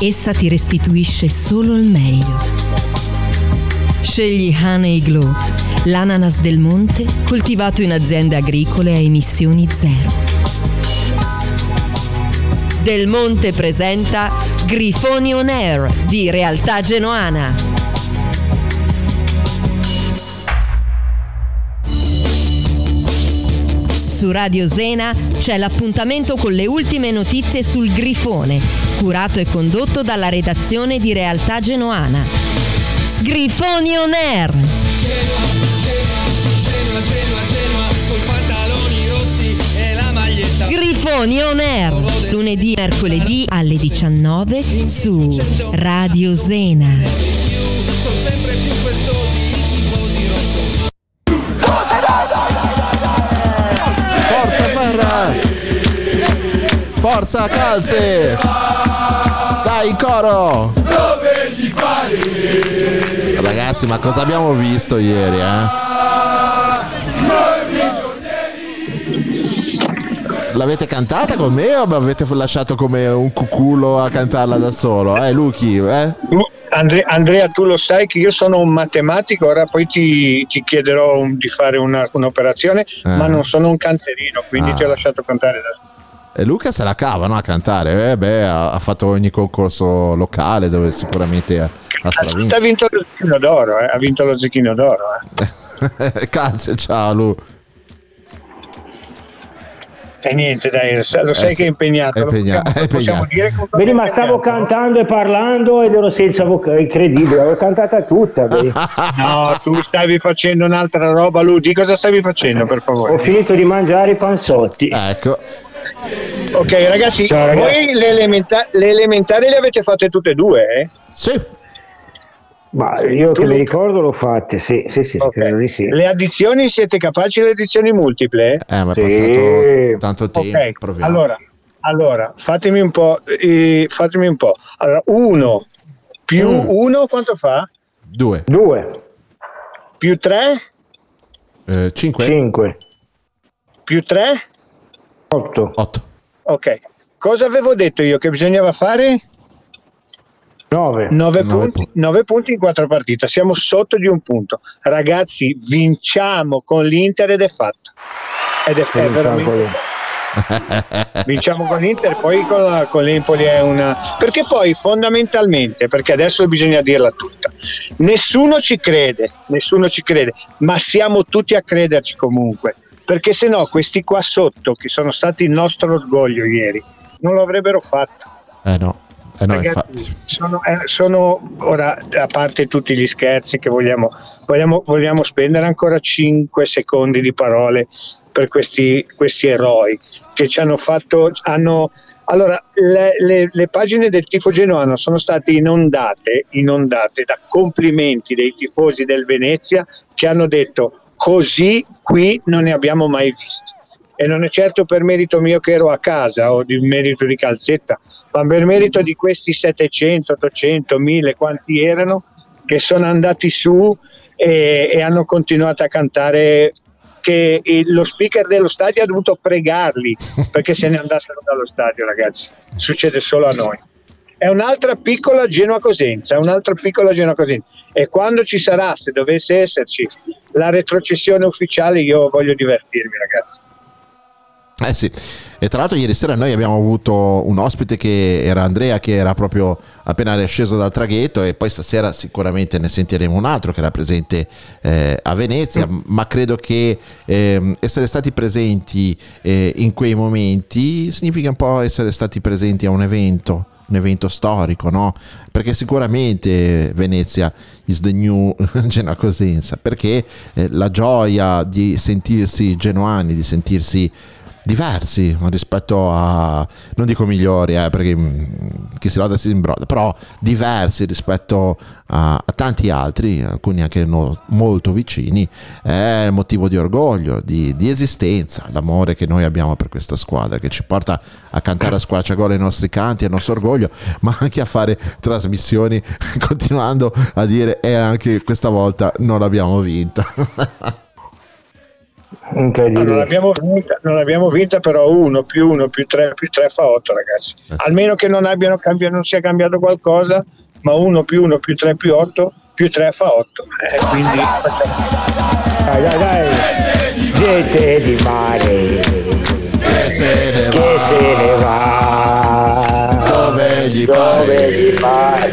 essa ti restituisce solo il meglio. Scegli Honey Glow, l'ananas del monte coltivato in aziende agricole a emissioni zero. Del Monte presenta Grifoni On Air di Realtà Genoana. Su Radio Zena c'è l'appuntamento con le ultime notizie sul Grifone, curato e condotto dalla redazione di Realtà Genoana. Grifoni On Air! Genoa, Genoa, Genoa, Genoa, coi pantaloni rossi e la maglietta. Grifoni On Air, lunedì e mercoledì alle 19 su Radio rosso. Forza Ferra! Forza Calze! Dai coro! Ragazzi, ma cosa abbiamo visto ieri, eh? L'avete cantata con me o mi avete lasciato come un cuculo a cantarla da solo? Eh, Luchi, eh? Andre- Andrea, tu lo sai che io sono un matematico, ora poi ti, ti chiederò un- di fare una- un'operazione, ma non sono un canterino, quindi Ah. ti ho lasciato cantare da E Luca se la cava no, a cantare, eh, beh, ha, ha fatto ogni concorso locale dove sicuramente ha, ha stravinto. Ha vinto lo zecchino d'oro, eh, ha vinto lo zecchino d'oro. eh. Cazzo, ciao Lu. E niente, dai, lo sai, Eh, che è impegnato. è lo impegna- possiamo- è impegnato. dire che- Vedi, ma stavo cantando e parlando ed ero senza voce, incredibile, l'avevo cantata tutta. No, tu stavi facendo un'altra roba, Lu, di cosa stavi facendo, per favore? Ho finito di mangiare i panzotti. Ecco. Ok, ragazzi, Ciao, ragazzi. voi le, elementa- le elementari le avete fatte tutte e due, eh? Sì. Ma io Tu, che mi Luca? ricordo l'ho fatte, sì, sì, sì, Ok. credo di sì. Le addizioni siete capaci le addizioni multiple? Eh, ma è Sì. passato tanto tempo. Ok, proviamo. allora, allora fatemi un po', eh, fatemi un po'. Allora, 1 più Mm. 1 quanto fa? Due. Due, Più 3 Eh, cinque. cinque, più 3? Otto, Otto. Ok. Cosa avevo detto io che bisognava fare? nove. 9 Nove punti, punti. 9 punti in 4 partite. Siamo sotto di un punto. Ragazzi, vinciamo con l'Inter ed è fatto. Ed è, è Sì, veramente vinciamo con l'Inter, poi con, la, con l'Empoli è una. Perché poi fondamentalmente, perché adesso bisogna dirla tutta, nessuno ci crede, nessuno ci crede, ma siamo tutti a crederci comunque. Perché se no, questi qua sotto, che sono stati il nostro orgoglio ieri, non lo avrebbero fatto. Eh no. Eh no, infatti. sono, eh, sono ora, a parte tutti gli scherzi che vogliamo, vogliamo, vogliamo spendere ancora 5 secondi di parole per questi, questi eroi che ci hanno fatto hanno allora le, le- le pagine del tifo genuano sono state inondate inondate da complimenti dei tifosi del Venezia che hanno detto così qui non ne abbiamo mai visti e non è certo per merito mio che ero a casa o di merito di Calzetta, ma per merito di questi 700, 800, 1000, quanti erano, che sono andati su e, e hanno continuato a cantare che lo speaker dello stadio ha dovuto pregarli perché se ne andassero dallo stadio, ragazzi. Succede solo a noi. È un'altra piccola Genoa Cosenza, è un'altra piccola Genoa Cosenza. E quando ci sarà, se dovesse esserci la retrocessione ufficiale, io voglio divertirmi, ragazzi. Eh sì, e tra l'altro ieri sera noi abbiamo avuto un ospite che era Andrea che era proprio appena sceso dal traghetto e poi stasera sicuramente ne sentiremo un altro che era presente eh, a Venezia, ma credo che ehm, essere stati presenti eh, in quei momenti significa un po' essere stati presenti a un evento un evento storico, no? Perché sicuramente Venezia is the new Genoa Cosenza, perché eh, la gioia di sentirsi genuani, di sentirsi diversi rispetto a non dico migliori eh, perché mm, chi si loda si imbroda però diversi rispetto a, a tanti altri alcuni anche no- molto vicini è motivo di orgoglio di, di esistenza l'amore che noi abbiamo per questa squadra che ci porta a cantare a squarciagola i nostri canti il nostro orgoglio ma anche a fare trasmissioni continuando a dire e anche questa volta non l'abbiamo vinta. non, l'abbiamo vinta, non l'abbiamo vinta, però 1 più 1 più 3 più 3 fa 8, ragazzi. Eh. Almeno che non, abbiano cambiato, non sia cambiato qualcosa, ma 1 più 1 più 3 più 8 più 3 fa 8. Eh, quindi facciamo- Dai, dai, dai. Gente di mare che se ne che se ne va. Dove gli Dove gli pare.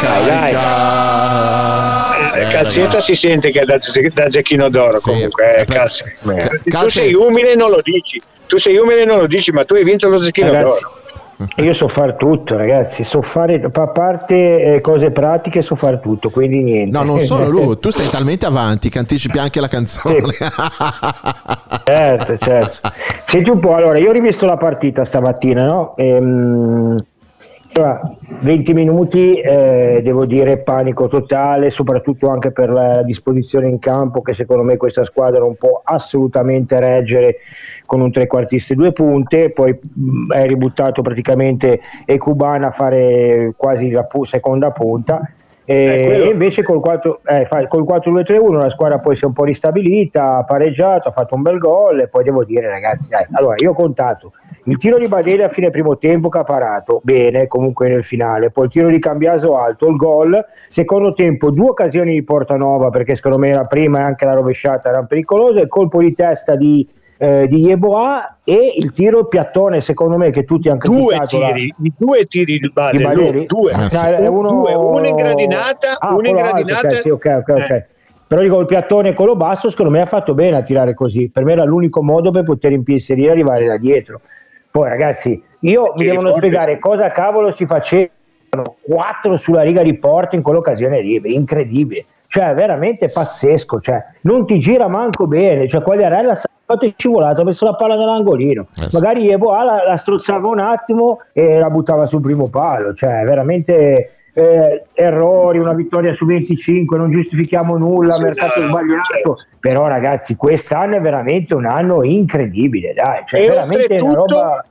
Dai, dai. Eh, Calzetta si sente che è da, da Zecchino d'Oro Sì, comunque. eh, eh, Calze- eh, Tu sei umile e non lo dici. Tu sei umile e non lo dici, ma tu hai vinto lo Zecchino Ragazzi, d'Oro. Io so fare tutto, ragazzi. So fare, a parte eh, cose pratiche, so fare tutto, quindi niente. No, non solo lui, tu sei talmente avanti che anticipi anche la canzone. certo, certo. Senti un po', allora, io ho rivisto la partita stamattina, no? Ehm, allora, 20 minuti, eh, devo dire, panico totale, soprattutto anche per la disposizione in campo, che secondo me questa squadra non può assolutamente reggere con un trequartista e due punte, poi mh, è ributtato praticamente Ecubana a fare quasi la pu- seconda punta. E, Eh, invece col 4, eh, col 4-2-3-1 la squadra poi si è un po' ristabilita, ha pareggiato, ha fatto un bel gol e poi devo dire ragazzi, dai, allora io ho contato il tiro di Badele a fine primo tempo che ha parato, bene comunque nel finale, poi il tiro di Cambiaso alto, il gol, secondo tempo due occasioni di Portanova perché secondo me la prima e anche la rovesciata erano pericolose, il colpo di testa di, eh, di Yeboah e il tiro piattone secondo me che tutti hanno Due la- tiri, i due tiri di di Badel, Baleri? due. Ah, sì. No, è uno... Due, uno in gradinata, Ah, uno in alto, gradinata. ok, sì, ok, ok, ok. Eh. Però dico il piattone e quello basso, secondo me ha fatto bene a tirare così. Per me era l'unico modo per poter impensierire e arrivare da dietro. Poi ragazzi, io mi devono spiegare sì. cosa cavolo si facevano quattro sulla riga di porta in quell'occasione lì, incredibile. Cioè, veramente pazzesco, cioè, non ti gira manco bene, cioè Quagliarella ha fatto scivolato, ha messo la palla nell'angolino. Eh sì. Magari Yeboah la, la strozzava un attimo e la buttava sul primo palo, cioè veramente eh, errori, una vittoria su 25, non giustifichiamo nulla, Sì, mercato no, sbagliato. certo. Però ragazzi, quest'anno è veramente un anno incredibile, dai, cioè E veramente una roba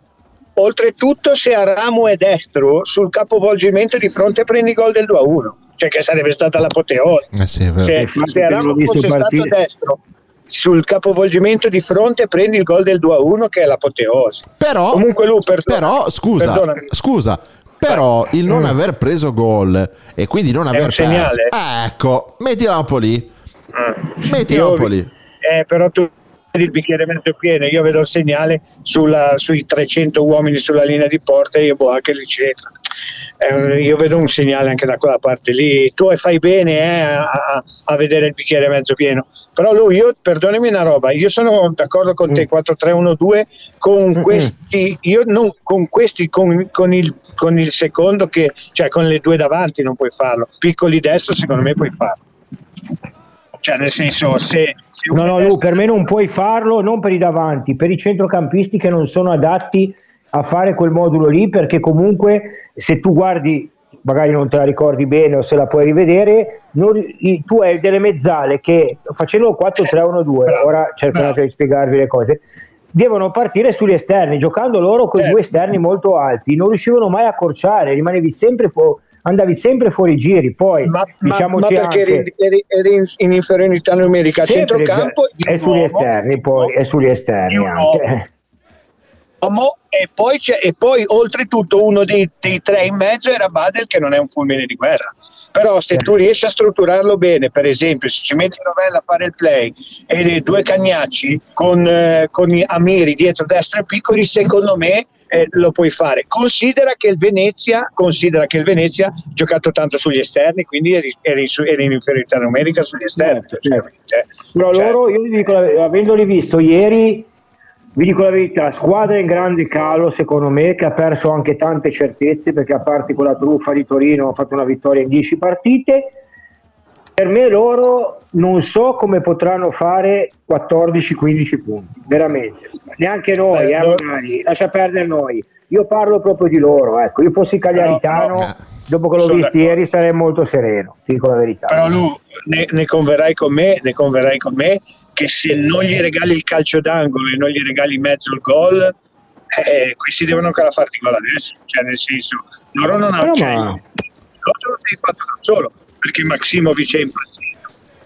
oltretutto se Aramo è destro sul capovolgimento di fronte prendi il gol del 2 a 1 cioè che sarebbe stata l'apoteosi Eh sì, se, Aramo visto fosse stato partire- destro sul capovolgimento di fronte prendi il gol del 2 a 1 che è l'apoteosi Però, comunque lui perdona, però scusa, perdonami. scusa, però il non aver preso gol e quindi non aver perso, segnale? ecco, mettila un po' lì, Ah. mettila un po' lì. eh, però tu il bicchiere mezzo pieno io vedo il segnale sulla- sui 300 uomini sulla linea di porta e io boh anche lì c'entra Eh, io vedo un segnale anche da quella parte lì. Tu fai bene eh, a, a- vedere il bicchiere mezzo pieno. Però lui io perdonami una roba io sono d'accordo con te 4-3-1-2 con Mm-mm. questi io non con questi con, con il, con il secondo che cioè con le due davanti non puoi farlo piccoli destro secondo me puoi farlo Cioè, nel senso, se, se No, no, Lu, per me non puoi farlo, non per i davanti, per i centrocampisti che non sono adatti a fare quel modulo lì, perché comunque se tu guardi, magari non te la ricordi bene o se la puoi rivedere, non- tu hai delle mezzale che facendo 4-3-1-2, Bravo, ora bravo. di spiegarvi le cose, devono partire sugli esterni, giocando loro con i Eh. due esterni molto alti, non riuscivano mai a accorciare, rimanevi sempre fu- andavi sempre fuori giri, poi ma, diciamoci ma perché anche, eri, eri- in, in inferiorità numerica a centrocampo un sugli esterni poi, è sugli esterni anche. uomo, e poi, c'è, e poi oltretutto uno dei, dei tre in mezzo era Badel che non è un fulmine di guerra però se tu riesci a strutturarlo bene per esempio se ci metti Novella a fare il play e due cagnacci con, eh, con i Amiri dietro destra e piccoli secondo me eh, lo puoi fare considera che il Venezia considera che il Venezia ha giocato tanto sugli esterni quindi eri in, eri in inferiorità numerica sugli esterni Certo, logicamente. Però Cioè, loro, io vi dico, avendoli visto ieri, vi dico la verità, la squadra in grande calo secondo me, che ha perso anche tante certezze, perché a parte con la truffa di Torino ha fatto una vittoria in 10 partite. Per me loro non so come potranno fare 14-15 punti, veramente. Neanche noi, Eh, eh, no. magari, lascia perdere noi. Io parlo proprio di loro, ecco. Io fossi cagliaritano, No, no. dopo che l'ho Sono visto d'accordo. ieri sarei molto sereno, ti dico la verità. Però Lu, ne, ne converrai con me, ne converrai con me che se non gli regali il calcio d'angolo e non gli regali mezzo il gol, eh, questi devono ancora farti gol adesso. Cioè, nel senso, loro non hanno. Cioè, ma- loro lo sei fatto da solo perché Maximovic è impazzito.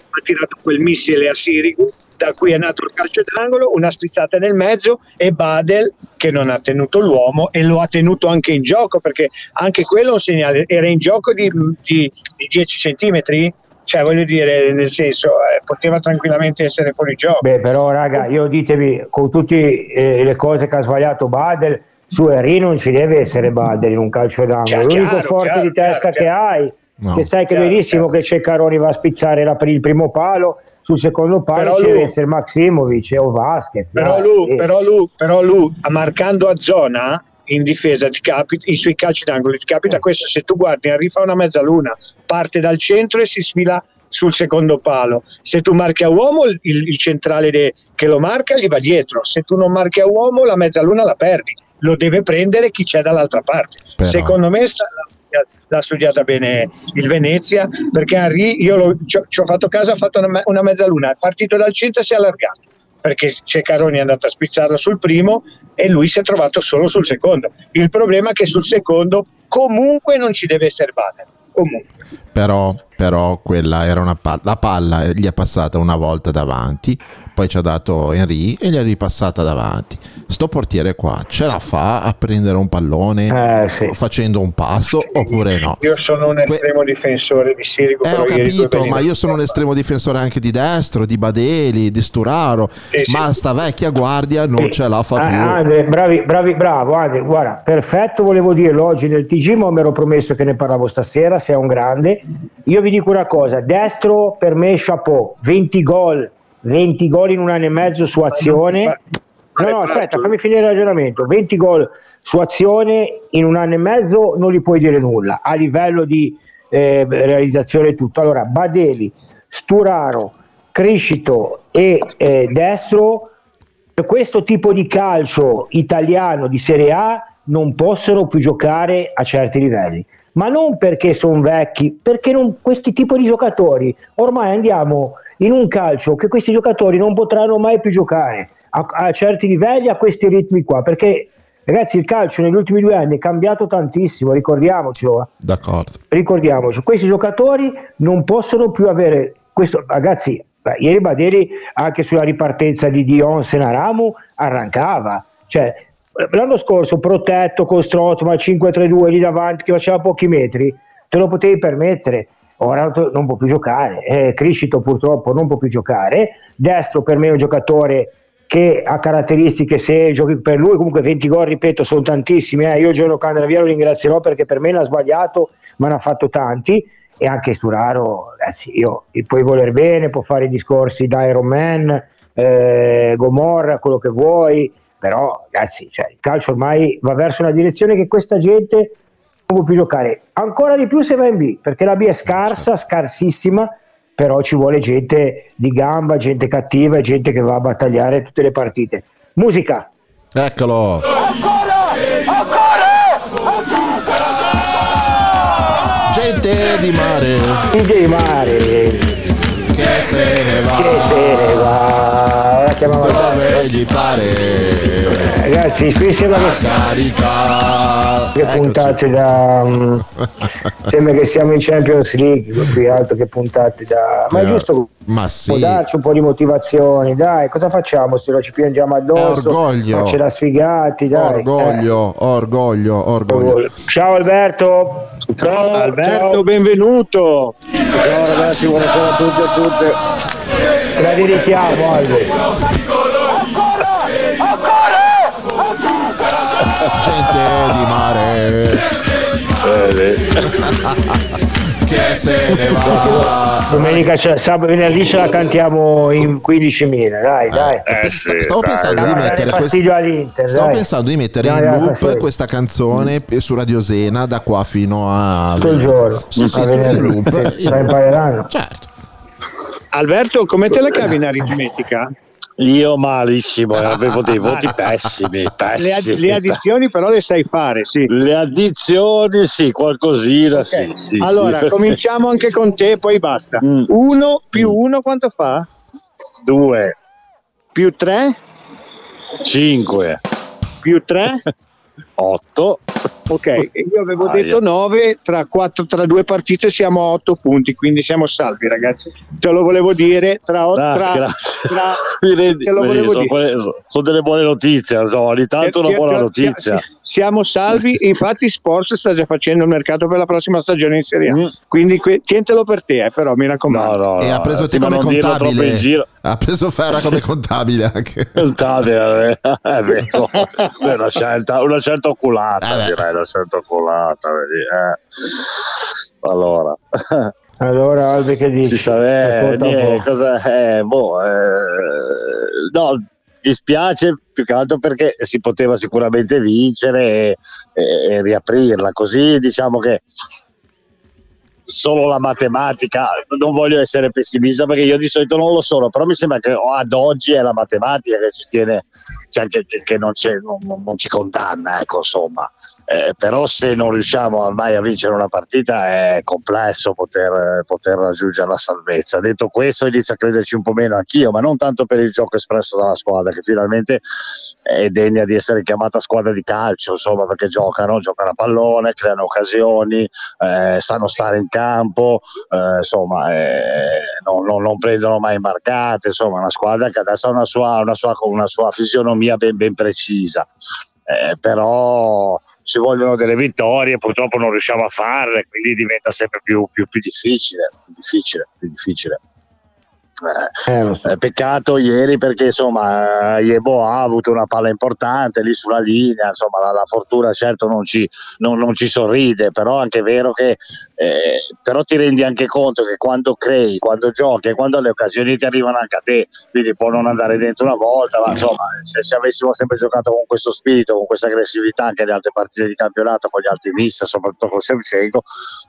Ha tirato quel missile a Sirigu, da cui è nato il calcio d'angolo, una strizzata nel mezzo e Badel che non ha tenuto l'uomo e lo ha tenuto anche in gioco perché anche quello è un segnale, era in gioco di, di- di 10 centimetri, cioè voglio dire, nel senso, eh, poteva tranquillamente essere fuori gioco. Beh, però, raga, io ditemi, con tutte le cose che ha sbagliato Badel, su Henry non ci deve essere Badel in un calcio d'angolo. Chiaro, L'unico chiaro, forte chiaro, di testa chiaro, che hai, No. che sai che Chiaro, benissimo chiaro. che Ceccaroni va a spizzare la- il primo palo, sul secondo palo Però ci lui- deve essere Maximovic o Vasquez. Però dai, lui, sì. però lui, però lui, marcando a zona in difesa ti capita, i suoi calci d'angolo ti capita questo se tu guardi rifà una mezzaluna parte dal centro e si sfila sul secondo palo se tu marchi a uomo il, il centrale de- che lo marca gli va dietro se tu non marchi a uomo la mezzaluna la perdi lo deve prendere chi c'è dall'altra parte Però- secondo me sta- l'ha studiata bene il Venezia perché Henry io ci ho fatto caso ha fatto una, una mezzaluna è partito dal centro e si è allargato perché Ceccaroni è andato a spizzarlo sul primo e lui si è trovato solo sul secondo. Il problema è che sul secondo comunque non ci deve essere Bader. Comunque. Però, però quella era una palla, la palla gli è passata una volta davanti, poi ci ha dato Henry e gli è ripassata davanti. Sto portiere qua ce la fa a prendere un pallone Eh, sì. facendo un passo oppure no? Io sono un estremo difensore di Sirico. Eh, ho capito, ma io sono un estremo difensore anche di destro, di Badeli, di Sturaro, Sì, sì. ma sta vecchia guardia non ce la fa Ah, più. Andre, bravi, bravi, bravo, Andre, guarda, perfetto, volevo dirlo oggi nel TG, ma mi ero promesso che ne parlavo stasera, sei un grande. Io vi dico una cosa, destro per me chapeau, 20 gol, 20 gol in un anno e mezzo su azione. No, no, aspetta, fammi finire il ragionamento. 20 gol su azione in un anno e mezzo non gli puoi dire nulla a livello di eh, realizzazione e tutto. Allora, Badeli, Sturaro, Criscito e eh, Destro, per questo tipo di calcio italiano di Serie A non possono più giocare a certi livelli. Ma non perché sono vecchi, perché non- questi tipi di giocatori ormai andiamo in un calcio che questi giocatori non potranno mai più giocare a, a certi livelli, a questi ritmi qua, perché ragazzi il calcio negli ultimi due anni è cambiato tantissimo, ricordiamocelo. eh D'accordo. ricordiamoci, questi giocatori non possono più avere questo, ragazzi, beh, ieri Baderi anche sulla ripartenza di Dion Senaramu arrancava, cioè l'anno scorso protetto con Strottman 5-3-2 lì davanti che faceva pochi metri, te lo potevi permettere. Ora non può più giocare, eh, Criscito purtroppo non può più giocare, Destro per me è un giocatore che ha caratteristiche se giochi per lui comunque 20 gol ripeto sono tantissimi eh. io Giorgio Candravia lo ringrazierò perché per me l'ha sbagliato ma ne ha fatto tanti e anche Sturaro ragazzi, io, puoi voler bene può fare i discorsi da Iron Man eh, Gomorra quello che vuoi però ragazzi cioè, il calcio ormai va verso una direzione che questa gente non può più giocare ancora di più se va in B perché la B è scarsa scarsissima però ci vuole gente di gamba, gente cattiva e gente che va a battagliare tutte le partite. Musica! Eccolo! Gente di mare DJ Mare, che se ne va che se ne va, la chiamava dove gli pare Ragazzi, qui sembra che carica. che puntate da mm, sembra che siamo in Champions League qui altro che puntate da ma è Eh, giusto Ma può sì. darci un po' di motivazioni dai cosa facciamo se lo ci piangiamo addosso Orgoglio. ce la sfigati dai Orgoglio, orgoglio, orgoglio. Eh. ciao Alberto ciao Alberto, ciao, benvenuto. ciao ragazzi buonasera a tutti e a tutte la dedichiamo Alberto Gente di mare che se ne va. domenica c'è- sabato venerdì ce la cantiamo in 15.000 dai dai Eh, Stavo pensando di Dai, mettere dai questo. fastidio all'Inter Stavo dai. pensando di mettere Dai, in loop questa canzone su Radio Sena da qua fino a tutto il giorno Sì, sì, a venerdì. in loop. Sì, la impareranno Certo. Alberto, come te la cavi in aritmetica? Io malissimo, eh, avevo dei voti pessimi, pessimi. le addizioni però le sai fare, sì. Le addizioni, sì, qualcosina, Ok. sì, sì. allora, sì. cominciamo anche con te, poi basta. Mm. Uno più uno quanto fa? Due, Più tre? cinque, Più tre? otto. Ok, io avevo Aia. detto 9, tra, quattro, tra due partite siamo a 8 punti, quindi siamo salvi ragazzi. Te lo volevo dire, tra, o- Ah, tra, tra- Mi rendi- te lo vedi, volevo sono, dire. quelle- so- sono delle buone notizie, so, ogni tanto una Ti- buona ti- notizia. si- siamo salvi, infatti Sports sta già facendo il mercato per la prossima stagione in Serie A. Mm. Quindi que- tientelo per te, eh, però mi No, raccomando. no, E no, ha preso te come contabile. giro. Ha preso Ferra come contabile anche. Contabile, eh, eh, insomma, è una scelta, una scelta oculata, Eh direi, una scelta oculata. vedi, eh. Allora, allora Albe che dici sa, eh, niente, cosa, eh, boh, eh, no, dispiace più che altro perché si poteva sicuramente vincere e, e- e riaprirla, così diciamo che solo la matematica, non voglio essere pessimista perché io di solito non lo sono, però mi sembra che ad oggi è la matematica che ci tiene, cioè che, che- non, non- non ci condanna, ecco, insomma. Eh, però se non riusciamo mai a vincere una partita è complesso poter, poter raggiungere la salvezza. Detto questo, inizio a crederci un po' meno anch'io, ma non tanto per il gioco espresso dalla squadra, che finalmente è degna di essere chiamata squadra di calcio, insomma, perché giocano, giocano a pallone, creano occasioni, eh, sanno stare in campo, eh, insomma, eh, non, non- non prendono mai imbarcate, insomma, una squadra che adesso ha una sua, una sua, una sua fisionomia ben, ben precisa. Eh, però ci vogliono delle vittorie, purtroppo non riusciamo a farle, quindi diventa sempre più, più- più difficile, più difficile, più difficile. Eh, Eh, peccato ieri perché insomma Yebo ha avuto una palla importante lì sulla linea, insomma la, la fortuna certo non ci, non- non ci sorride, però è anche vero che eh, però ti rendi anche conto che quando crei, quando giochi quando le occasioni ti arrivano anche a te, quindi può non andare dentro una volta, ma insomma se, se avessimo sempre giocato con questo spirito, con questa aggressività anche le altre partite di campionato, con gli altri mister, soprattutto con Shevchenko,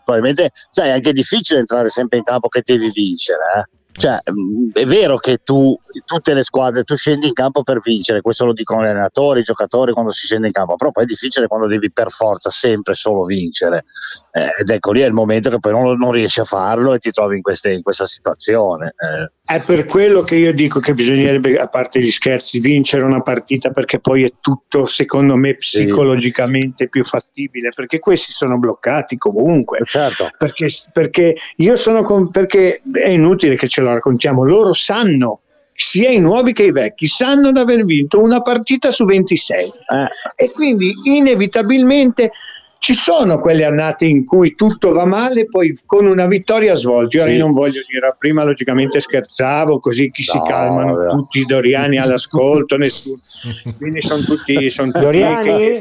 probabilmente sai è anche difficile entrare sempre in campo che devi vincere. eh. Cioè, mh, è vero che tu, tutte le squadre, tu scendi in campo per vincere, questo lo dicono gli allenatori, i giocatori quando si scende in campo, però poi è difficile quando devi per forza sempre solo vincere. Eh, ed ecco lì è il momento che poi non, non riesci a farlo e ti trovi in, queste- in questa situazione. Eh, È per quello che io dico che bisognerebbe, a parte gli scherzi, vincere una partita perché poi è tutto, secondo me, psicologicamente più fattibile, perché questi sono bloccati comunque. certo, Perché, perché io sono con, perché è inutile che ce lo raccontiamo, loro sanno, sia i nuovi che i vecchi, sanno di aver vinto una partita su 26 eh, e quindi inevitabilmente ci sono quelle annate in cui tutto va male, poi con una vittoria svolti. Sì. io non voglio dire, prima logicamente scherzavo, così chi si No, calmano vabbè. tutti i Doriani all'ascolto, nessuno. Quindi sono tutti, sono tutti Doriani? che,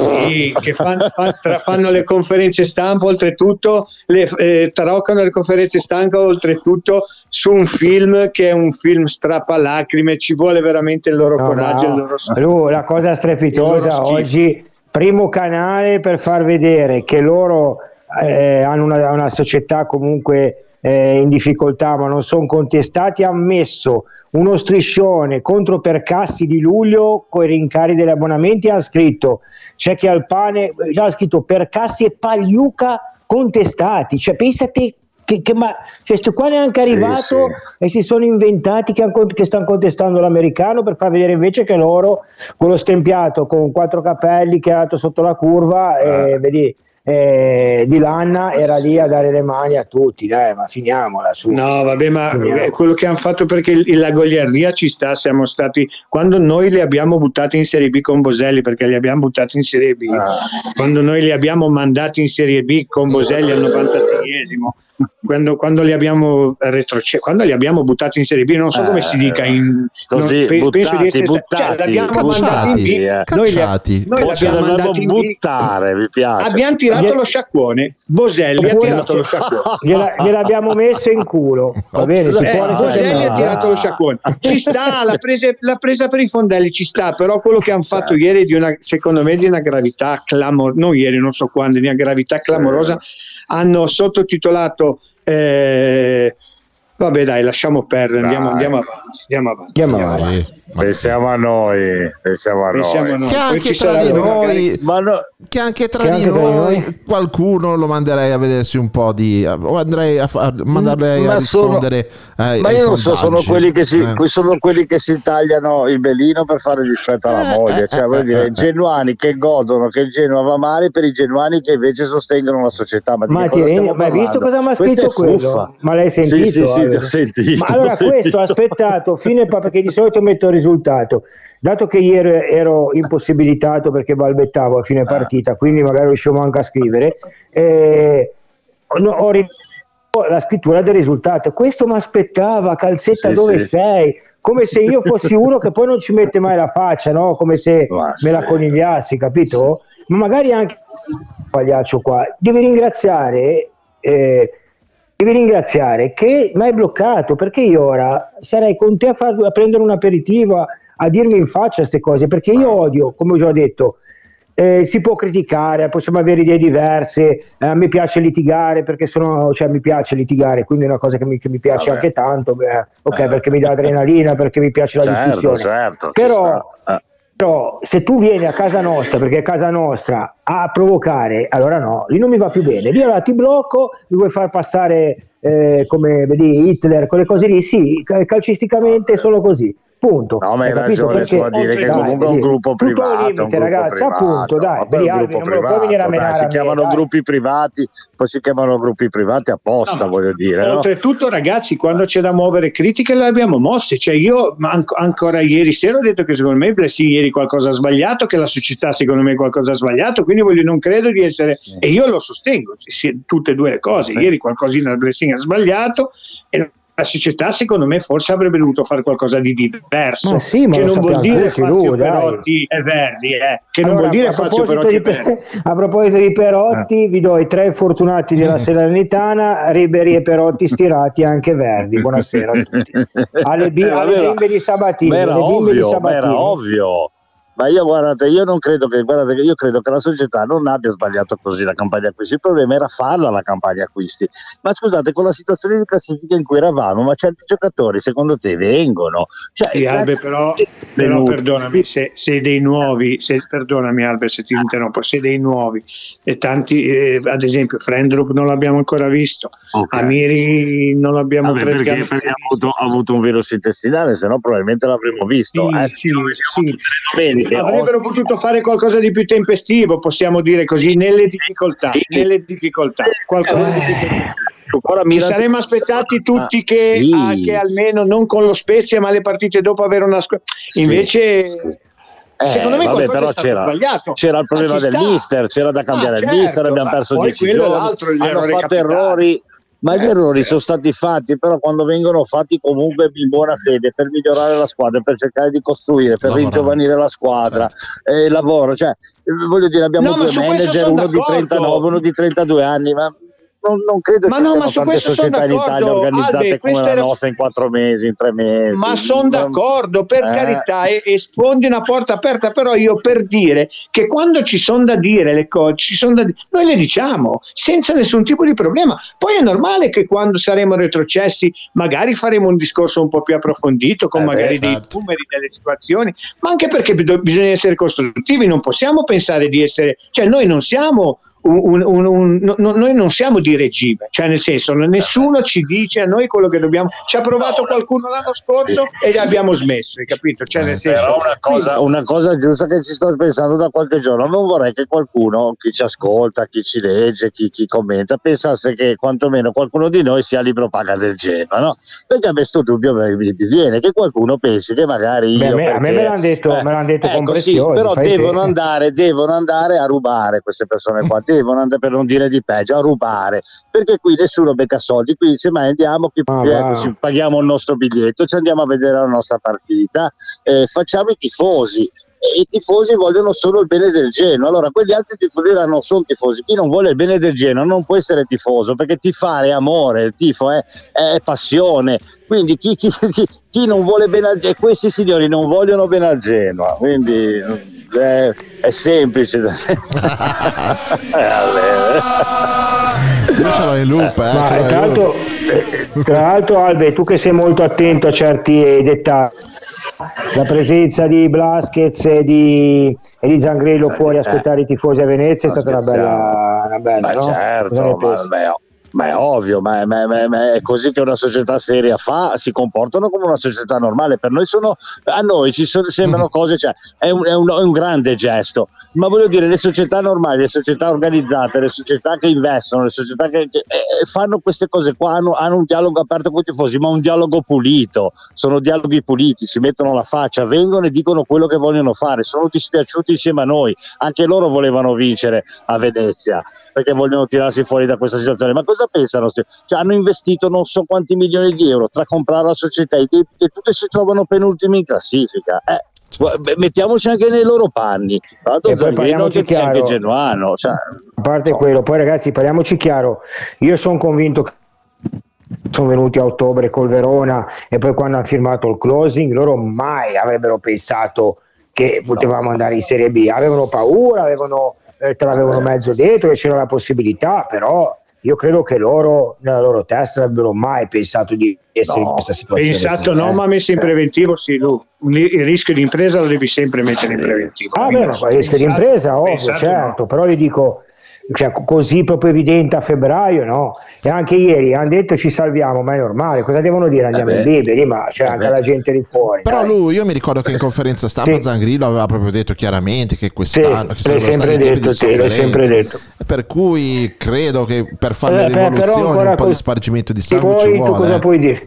sì, che fan- fa- tra- fanno le conferenze stampa, oltretutto le, eh, taroccano le conferenze stampa, oltretutto su un film che è un film strappalacrime, ci vuole veramente il loro No, coraggio, ma- il loro Lu, la cosa strepitosa schifo. oggi, primo canale per far vedere che loro eh, hanno una, una società comunque eh, in difficoltà, ma non sono contestati, ha messo uno striscione contro Percassi di luglio con i rincari degli abbonamenti, ha scritto c'è che al pane, ha scritto Percassi e Pagliuca contestati, cioè pensate che, che ma cioè, sto qua neanche Sì, arrivato sì. e si sono inventati che, che stanno contestando l'americano per far vedere invece che loro quello stempiato con quattro capelli che è alto sotto la curva e vedi eh, di Lanna era lì a dare le mani a tutti dai ma finiamola su No, vabbè, ma Finiamo. è quello che hanno fatto perché il- la goliardia ci sta, siamo stati quando noi li abbiamo buttati in Serie B con Boselli, perché li abbiamo buttati in Serie B, Ah. quando noi li abbiamo mandati in Serie B con Boselli al 96esimo, quando, quando li abbiamo retroce- quando li abbiamo buttati in Serie B, non so come si dica in così, non- pe- penso di essere buttati, cioè, l'abbiamo buttati, mandati in B, eh. noi li, noi l'abbiamo mandati in buttare, mi piace. Abbiamo tirato Gli- lo sciacquone, Boselli ha tirato lo sciacquone. gliela- gliel'abbiamo messo in culo va bene si Eh, Boselli ha tirato lo sciacquone. Ci sta l'ha presa, l'ha presa per i fondelli ci sta però quello che hanno fatto ieri è di una secondo me di una gravità clamorosa non ieri non so quando di una gravità clamorosa. Hanno sottotitolato eh, vabbè dai lasciamo perdere andiamo, andiamo avanti andiamo avanti Andiamo avanti. Sì, ma Pensiamo a noi, pensiamo a Pensiamo noi. noi. Che anche tra di magari- noi, Ma no, che anche tra Che di anche di noi noi. qualcuno lo manderei a vedersi un po' di o andrei a, fa- a mandarle Ma a sono- rispondere ai, ma ai io non so, sono quelli, che si, Eh. sono quelli che si tagliano il belino per fare dispetto alla Eh, moglie. eh, Cioè, eh, voglio dire, eh, i genuani che godono che il Genoa va male per i genuani che invece sostengono la società. Ma, Ma che ti ma hai visto cosa mi ha scritto quello? fuffa. Ma l'hai Sì, sentito? sì, sì, Ale? Sentito, Ma allora ho sentito. questo ho aspettato fine perché di solito metto il risultato. Dato che ieri ero impossibilitato perché balbettavo a Ah. fine partita, quindi magari riuscivo anche a scrivere, eh, ho ri- la scrittura del risultato. Questo mi aspettava, calzetta Sì, dove sì. sei? Come se io fossi uno che poi non ci mette mai la faccia, no? Come se Ma me la sì. conigliassi, capito? Ma magari anche pagliaccio qua. Devi ringraziare, eh, devi ringraziare che mi hai bloccato perché io ora sarei con te a, far- a prendere un aperitivo, a, a dirmi in faccia queste cose perché io odio, come ho già detto. eh, si può criticare, possiamo avere idee diverse. eh, a me piace litigare perché sono, cioè, mi piace litigare, quindi è una cosa che mi, che mi piace Vabbè. anche tanto. beh, ok, Eh. perché mi dà adrenalina, perché mi piace la Certo, discussione. certo, Però. Eh. Però se tu vieni a casa nostra, perché è casa nostra, a provocare, allora no, lì non mi va più bene. Lì allora ti blocco, mi vuoi far passare eh, come vedi Hitler, quelle cose lì, sì, cal- calcisticamente sono così. Punto. No, ma hai capito? ragione tu a dire che dai, comunque è un gruppo privato. limite, un gruppo ragazzi, privato. appunto, dai, vedi, un Albi, privato, menare dai, a si me, chiamano dai. gruppi privati, poi si chiamano gruppi privati apposta, No, voglio dire. no? Oltretutto, ragazzi, quando c'è da muovere critiche le abbiamo mosse. Cioè, io anc- ancora ieri sera ho detto che secondo me il Blessing ieri qualcosa ha sbagliato, che la società secondo me qualcosa ha sbagliato. Quindi voglio, non credo di essere, e io lo sostengo, tutte e due le cose. Ieri qualcosina il Blessing ha sbagliato e la società secondo me forse avrebbe dovuto fare qualcosa di diverso. Sì, che non vuol dire Fazio lui, dai. Perotti e Verdi, eh, che non Allora, vuol dire a Fazio proposito, Perotti di, Verdi. a proposito di Perotti, vi do i tre fortunati della Salernitana, Riberi e Perotti stirati anche Verdi. Buonasera a tutti. Alle, bi- Eh, alle bimbe di Sabatini. Bimbe di ovvio, Sabatini. era ovvio. Ma io guardate, io non credo che, guardate, io credo che la società non abbia sbagliato così la campagna acquisti. Il problema era farla la campagna acquisti. Ma scusate, con la situazione di classifica in cui eravamo, ma certi giocatori secondo te vengono? Cioè, Sì, Albe, però, però perdonami, se, se dei nuovi, se, perdonami Albe se ti interrompo, se dei nuovi, e tanti, eh, ad esempio Frendrup non l'abbiamo ancora visto, Ok. Amiri non l'abbiamo Vabbè, perché, ha, avuto, ha avuto un virus intestinale, se no probabilmente l'avremmo visto. Sì, eh, sì, sì. Avrebbero potuto fare qualcosa di più tempestivo, possiamo dire così, nelle difficoltà, Sì. nelle difficoltà, qualcosa di più. Ora Ci saremmo aspettati tutti che, sì. ah, che almeno non con lo Spezia, ma le partite dopo avere una squadra. Sì, Invece, sì. Eh, secondo me vabbè, però c'era, sbagliato. c'era il problema del sta. mister, c'era da cambiare Ah, il certo, mister, abbiamo ma perso poi 10 quello è giorni, hanno fatto errori, ma gli Eh, errori certo. sono stati fatti, però quando vengono fatti comunque in buona fede per migliorare la squadra, per cercare di costruire, per Lavorare. ringiovanire la squadra, eh, il lavoro, cioè, voglio dire, abbiamo No, due manager, uno di d'accordo. 39, uno di 32 anni, ma non, non credo Ma no, siano ma su questo sono d'accordo, organizzate Albe, come era- nostra in quattro mesi, in tre mesi. Ma sono d'accordo, per Eh. carità, e, e sfondi una porta aperta, però io per dire che quando ci sono da dire le cose, ci sono da di- noi le diciamo senza nessun tipo di problema. Poi è normale che quando saremo retrocessi magari faremo un discorso un po' più approfondito, con Eh, magari beh, dei certo. numeri, delle situazioni, ma anche perché bi- bisogna essere costruttivi, non possiamo pensare di essere, cioè noi non siamo un, un- un- un- no- noi non siamo di regime, cioè nel senso nessuno ci dice a noi quello che dobbiamo, ci ha provato qualcuno l'anno scorso e abbiamo smesso, hai capito? Cioè nel senso, Però una cosa, una cosa giusta che ci sto pensando da qualche giorno, non vorrei che qualcuno, chi ci ascolta, chi ci legge, chi, chi commenta, pensasse che quantomeno qualcuno di noi sia libro paga del Genoa, no? Perché a me sto dubbio mi, mi viene che qualcuno pensi che magari Beh, io... a me- a me perché- me l'hanno detto- me l'hanno detto con ecco, sì, però devono te. andare, devono andare a rubare queste persone qua, devono andare per non dire di peggio, a rubare, perché qui nessuno becca soldi, qui se mai andiamo, chi- Ah, eh, va. ci paghiamo il nostro biglietto, ci andiamo a vedere la nostra partita, eh, facciamo i tifosi e i tifosi vogliono solo il bene del Genoa. Allora, quegli altri tifosi là non sono tifosi. Chi non vuole il bene del Genoa non può essere tifoso perché tifare è amore, il tifo è, è passione. Quindi chi, chi- chi- chi non vuole bene al Genoa, questi signori non vogliono bene al Genoa. Quindi eh, è semplice. da- Eh. Io ce l'ho in loop, eh. Ma tra l'altro, loop. eh, tra l'altro, Albe, tu che sei molto attento a certi dettagli, la presenza di Blasquez e di, e di Zangrillo Sì, fuori a eh. aspettare i tifosi a Venezia è stata una bella, una bella Ma no? Certo, ma, beh, oh, ma è ovvio, ma, ma- ma- ma è così che una società seria fa, si comportano come una società normale. Per noi sono, a noi ci sono- sembrano cose, cioè, è, un, è un- è un grande gesto, ma voglio dire, le società normali, le società organizzate, le società che investono, le società che, che- eh, fanno queste cose qua, hanno, hanno un dialogo aperto con i tifosi, ma un dialogo pulito, sono dialoghi puliti, si mettono la faccia, vengono e dicono quello che vogliono fare, sono dispiaciuti insieme a noi, anche loro volevano vincere a Venezia perché vogliono tirarsi fuori da questa situazione. Ma cosa pensano? Cioè, hanno investito non so quanti milioni di euro tra comprare la società, debiti e tutte si trovano penultimi in classifica. Eh, beh, mettiamoci anche nei loro panni. E parliamoci che è anche chiaro. genuano. Cioè, A parte quello, poi ragazzi, parliamoci chiaro, io sono convinto che sono venuti a ottobre col Verona e poi quando hanno firmato il closing loro mai avrebbero pensato che potevamo andare in Serie B, avevano paura, avevano, eh, te l'avevano mezzo detto che c'era la possibilità, però io credo che loro nella loro testa non avrebbero mai pensato di essere in No, questa situazione. pensato no, eh. ma messo in preventivo sì. Un- il rischio di impresa lo devi sempre mettere in preventivo. Ah, beh, ma il rischio di impresa, ovvio, certo, no. però io dico, cioè, co- così proprio evidente a febbraio, no? E anche ieri hanno detto ci salviamo, ma è normale, cosa devono dire? Andiamo Eh in beh. biberi, ma c'è Eh anche beh. la gente lì fuori. Però dai. lui, io mi ricordo che in conferenza stampa Sì. Zangrillo aveva proprio detto chiaramente che Sì, quest'anno che l'hai sempre detto, sì, l'hai sempre detto. Per cui credo che per fare Eh, le rivoluzioni un po' co- di spargimento di sangue ci poi tu vuole. cosa eh. puoi dire?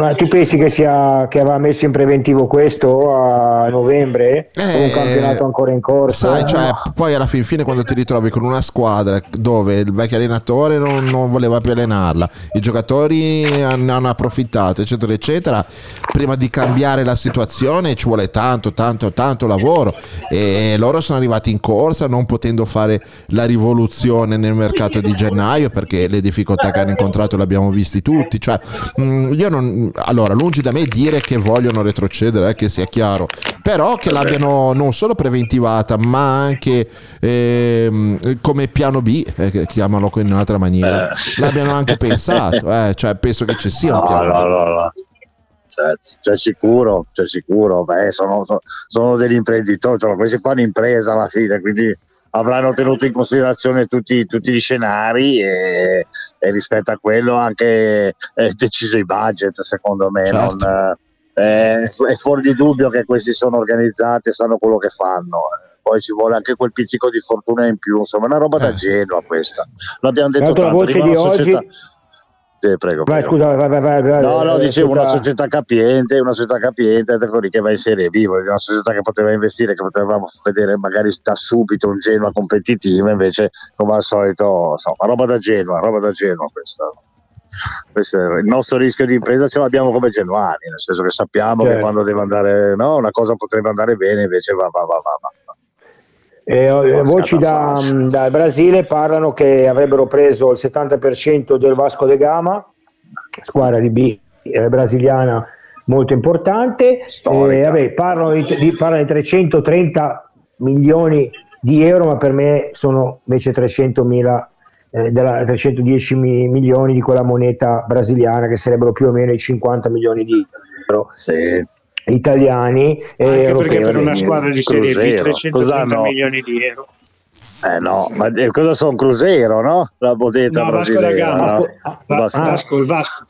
Ma tu pensi che, sia, che aveva messo in preventivo questo a novembre? con un Eh, campionato ancora in corso? Sai, Eh, cioè, poi alla fin fine quando ti ritrovi con una squadra dove il vecchio allenatore non, non voleva più allenarla, i giocatori ne hanno approfittato, eccetera, eccetera, prima di cambiare la situazione ci vuole tanto, tanto, tanto lavoro e loro sono arrivati in corsa non potendo fare la rivoluzione nel mercato di gennaio perché le difficoltà che hanno incontrato le abbiamo visti tutti, cioè, mh, io non, allora, lungi da me dire che vogliono retrocedere, eh, che sia chiaro, però che l'abbiano non solo preventivata ma anche ehm, come piano B, eh, chiamalo in un'altra maniera, l'abbiano anche pensato, eh, cioè penso che ci sia un No, piano no, B. no, no. Cioè, c'è sicuro, c'è sicuro, Beh, sono, sono- sono degli imprenditori, cioè, questi fanno impresa alla fine, quindi avranno tenuto in considerazione tutti, tutti gli scenari e, e rispetto a quello anche eh, deciso i budget, secondo me. Certo. non, eh, è fuori di dubbio che questi sono organizzati e sanno quello che fanno. Poi ci vuole anche quel pizzico di fortuna in più, insomma, è una roba da Eh. Genoa questa. L'abbiamo detto Tanto la tanto, voce di oggi- società- Sì, prego, Vai, prego. scusa, vai, vai, vai, No, no, vai, dicevo una società- capiente, una società capiente, ecco lì che va in Serie B, una società che poteva investire, che potevamo vedere magari da subito un Genoa competitivo, invece come al solito, insomma, roba da Genoa, roba da Genoa questa. Questo è il nostro rischio di impresa ce l'abbiamo come genuani, nel senso che sappiamo che Certo. quando deve andare, no, una cosa potrebbe andare bene, invece va, va, va, va. va. Eh, eh, voci da, Flash. dal Brasile parlano che avrebbero preso il 70% del Vasco de Gama, squadra di B eh, brasiliana molto importante. Eh, vabbè, parlano, di, di- parlano di 330 milioni di euro, ma per me sono invece 300 mila. eh, della 310 mi- milioni di quella moneta brasiliana che sarebbero più o meno i 50 milioni di euro Sì. Italiani e Anche europei. perché per una squadra di Serie B Cruzeiro. 330 Cos'hanno? milioni di euro. Eh no, ma eh, cosa sono Cruzeiro, no? La bodetta No, Vasco da Gama. no? Vasco- ah, Vasco, il Vasco.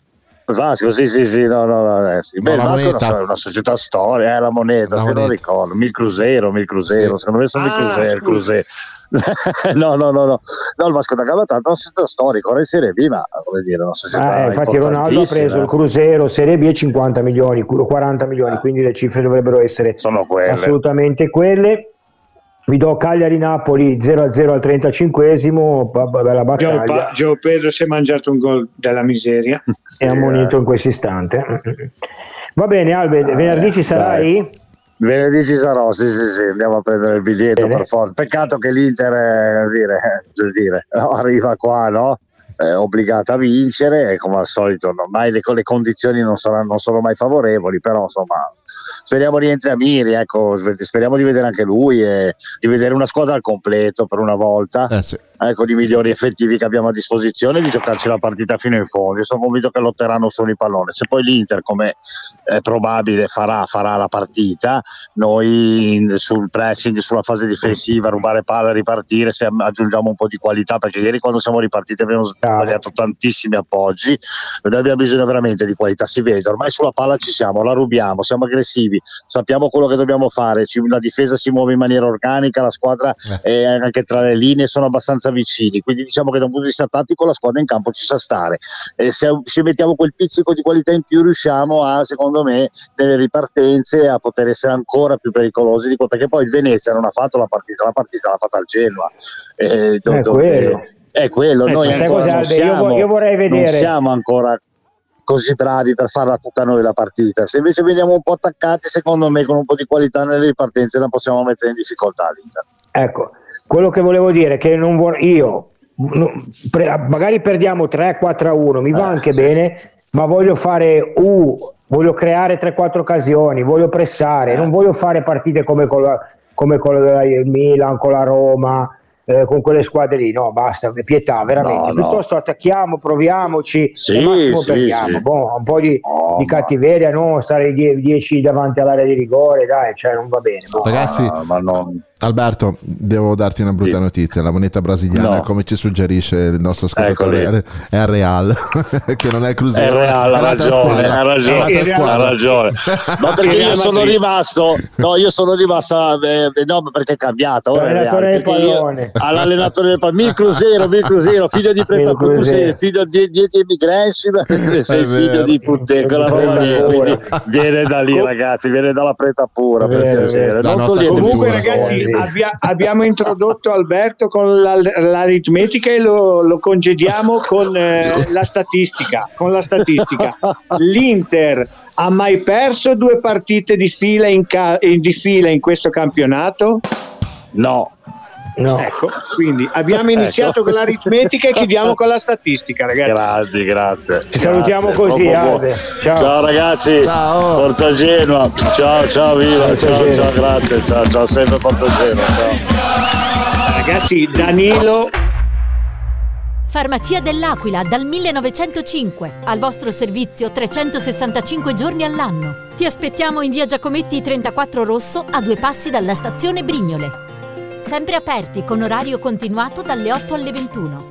Vasco, sì, sì, sì, no, no, no, eh, sì. Beh, No, il la Vasco è una, moneta. so- una società storica, è la moneta, La se non moneta. ricordo, Mil Cruzeiro, Mil Cruzeiro, Sì. secondo me sono Mil Ah, Cruzeiro, scusa. Cruzeiro. no, no, no, no, no, il Vasco da Gama è una società storica, ora in Serie B, ma vuol dire una società Ah, eh, infatti Ronaldo ha preso il Cruzeiro Serie B 50 milioni, 40 milioni, quindi le cifre dovrebbero essere Sono quelle. assolutamente quelle. Vi do Cagliari-Napoli 0-0 al 35esimo, ba- ba- bella Gio, battaglia, Gio Pedro si è mangiato un gol della miseria. Sì, è ammonito eh. in questo istante. Va bene Albe, venerdì ci sarai? Venerdì ci sarò, sì, sì, sì, andiamo a prendere il biglietto Bene. per forza. Peccato che l'Inter eh, dire, dire, no, arriva qua, no? È obbligata a vincere e come al solito non- mai le, le condizioni non, saranno, non sono mai favorevoli, però insomma speriamo rientri a Miri, ecco, speriamo di vedere anche lui e di vedere una squadra al completo per una volta Eh, sì. ecco, di migliori effettivi che abbiamo a disposizione di giocarci la partita fino in fondo. Io sono convinto che lotteranno solo i pallone. Se poi l'Inter, come è probabile, farà, farà la partita, noi sul pressing, sulla fase difensiva, rubare palla, ripartire, se aggiungiamo un po' di qualità, perché ieri quando siamo ripartiti abbiamo sbagliato tantissimi appoggi, noi abbiamo bisogno veramente di qualità, si vede, ormai sulla palla ci siamo, la rubiamo, siamo aggressivi, sappiamo quello che dobbiamo fare, la difesa si muove in maniera organica, la squadra e anche tra le linee sono abbastanza vicini. Quindi diciamo che da un punto di vista tattico la squadra in campo ci sa stare. E se, se mettiamo quel pizzico di qualità in più, riusciamo a, secondo me, nelle ripartenze a poter essere ancora più pericolosi di quello. Perché poi il Venezia non ha fatto la partita, la partita l'ha fatta al Genoa. Eh, do- È dove- quello. è quello, Eh, noi ancora non siamo, io vorrei non vedere- siamo ancora così bravi per farla tutta noi la partita. Se invece veniamo un po' attaccati, secondo me, con un po' di qualità nelle ripartenze, la possiamo mettere in difficoltà l'Inter. Ecco, quello che volevo dire è che non vor- io no, pre- magari perdiamo 3-4 a 1, mi va Eh, anche sì. bene, ma voglio fare uh, voglio creare 3-4 occasioni, voglio pressare, Eh. non voglio fare partite come con la, come con la- il Milan, con la Roma, eh, con quelle squadre lì, no, basta, pietà, veramente. No, no. Piuttosto attacchiamo, proviamoci, Sì, al massimo sì, perdiamo. sì. Boh, un po' di, No, di cattiveria, no, stare 10 davanti all'area di rigore, dai, cioè non va bene. boh. Ragazzi, Ma- ma non- Alberto, devo darti una brutta Sì. notizia. La moneta brasiliana, No. come ci suggerisce il nostro ascoltatore, Eccoli. è il Real, che non è il È Cruzeiro. reale, ha ragione, ha ragione, Real ragione. Ma perché Real io sono rimasto, no, io sono rimasto, eh, no, perché è cambiata. Ora è pallone. all'allenatore del pallone, Mil Cruzeiro, Mil Cruzeiro, figlio di preta, Mil tu sei Cruzeiro. il figlio di dieti emigranti, ma sei figlio di puttana, quella roba lì, quindi viene da lì, ragazzi, viene dalla preta pura. per Vero, piacere. vero. La Non nostra toglietemi Comunque, ragazzi. Abbia- abbiamo introdotto Alberto con la- l'aritmetica e lo, lo congediamo con eh, la statistica. Con la statistica. L'Inter ha mai perso due partite di fila in, ca- in- di fila in questo campionato? No, No. Ecco, quindi abbiamo iniziato Ecco. con l'aritmetica e chiudiamo con la statistica, ragazzi. grazie, grazie. Ci salutiamo Grazie, così, troppo buono. Albe. Ciao. Ciao ragazzi, Ciao. Forza Genoa, ciao ciao viva, Forza ciao Genoa. ciao grazie, ciao ciao sempre Forza Genoa, ciao. Ragazzi, Danilo Farmacia dell'Aquila dal 1905, al vostro servizio 365 giorni all'anno. Ti aspettiamo in via Giacometti 34 Rosso a due passi dalla stazione Brignole. Sempre aperti con orario continuato dalle 8 alle 21.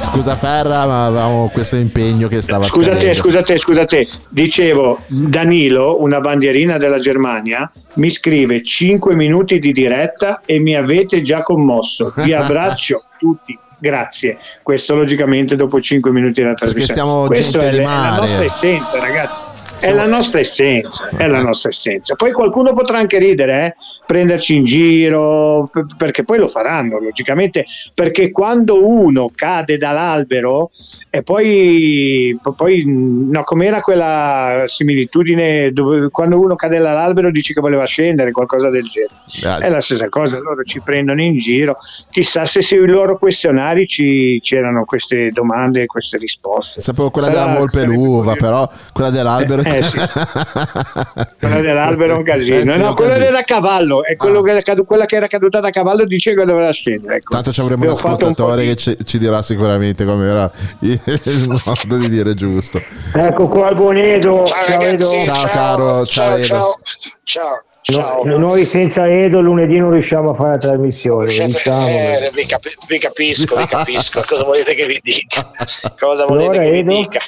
Scusa Ferra, ma avevamo questo impegno che stava Scusate, scadendo. scusate, scusate. Dicevo, Danilo, una bandierina della Germania, mi scrive 5 minuti di diretta e mi avete già commosso. Vi abbraccio tutti. Grazie. Questo logicamente dopo 5 minuti della trasmissione. siamo Questo è, è la nostra essenza, ragazzi. È la nostra essenza, è la nostra essenza. Poi qualcuno potrà anche ridere, eh? prenderci in giro, perché poi lo faranno, logicamente, perché quando uno cade dall'albero e poi, poi no, com'era quella similitudine dove quando uno cade dall'albero dice che voleva scendere, qualcosa del genere. È la stessa cosa, loro ci prendono in giro, chissà se sui loro questionari ci, c'erano queste domande e queste risposte. Sapevo quella Sarà- della volpe l'uva, però quella dell'albero. Eh, sì. quella dell'albero è un casino. Eh sì, no, un quella casino. della cavallo, è quello che era cadu- quella che era caduta da cavallo dice che doveva scendere. Ecco. Tanto ci avremo un Abbiamo un ascoltatore di- che ci, ci dirà sicuramente com'era il il modo di dire giusto. Ecco qua il buon Edo. Ciao, Ciao, ragazzi, Edo. Ciao, caro, ciao, ciao, Edo. ciao, ciao, ciao. No, noi senza Edo lunedì non riusciamo a fare la trasmissione. Diciamo. eh, vi, capi- vi capisco, vi capisco. Cosa volete che vi dica? Cosa volete Allora, che vi Edo? dica?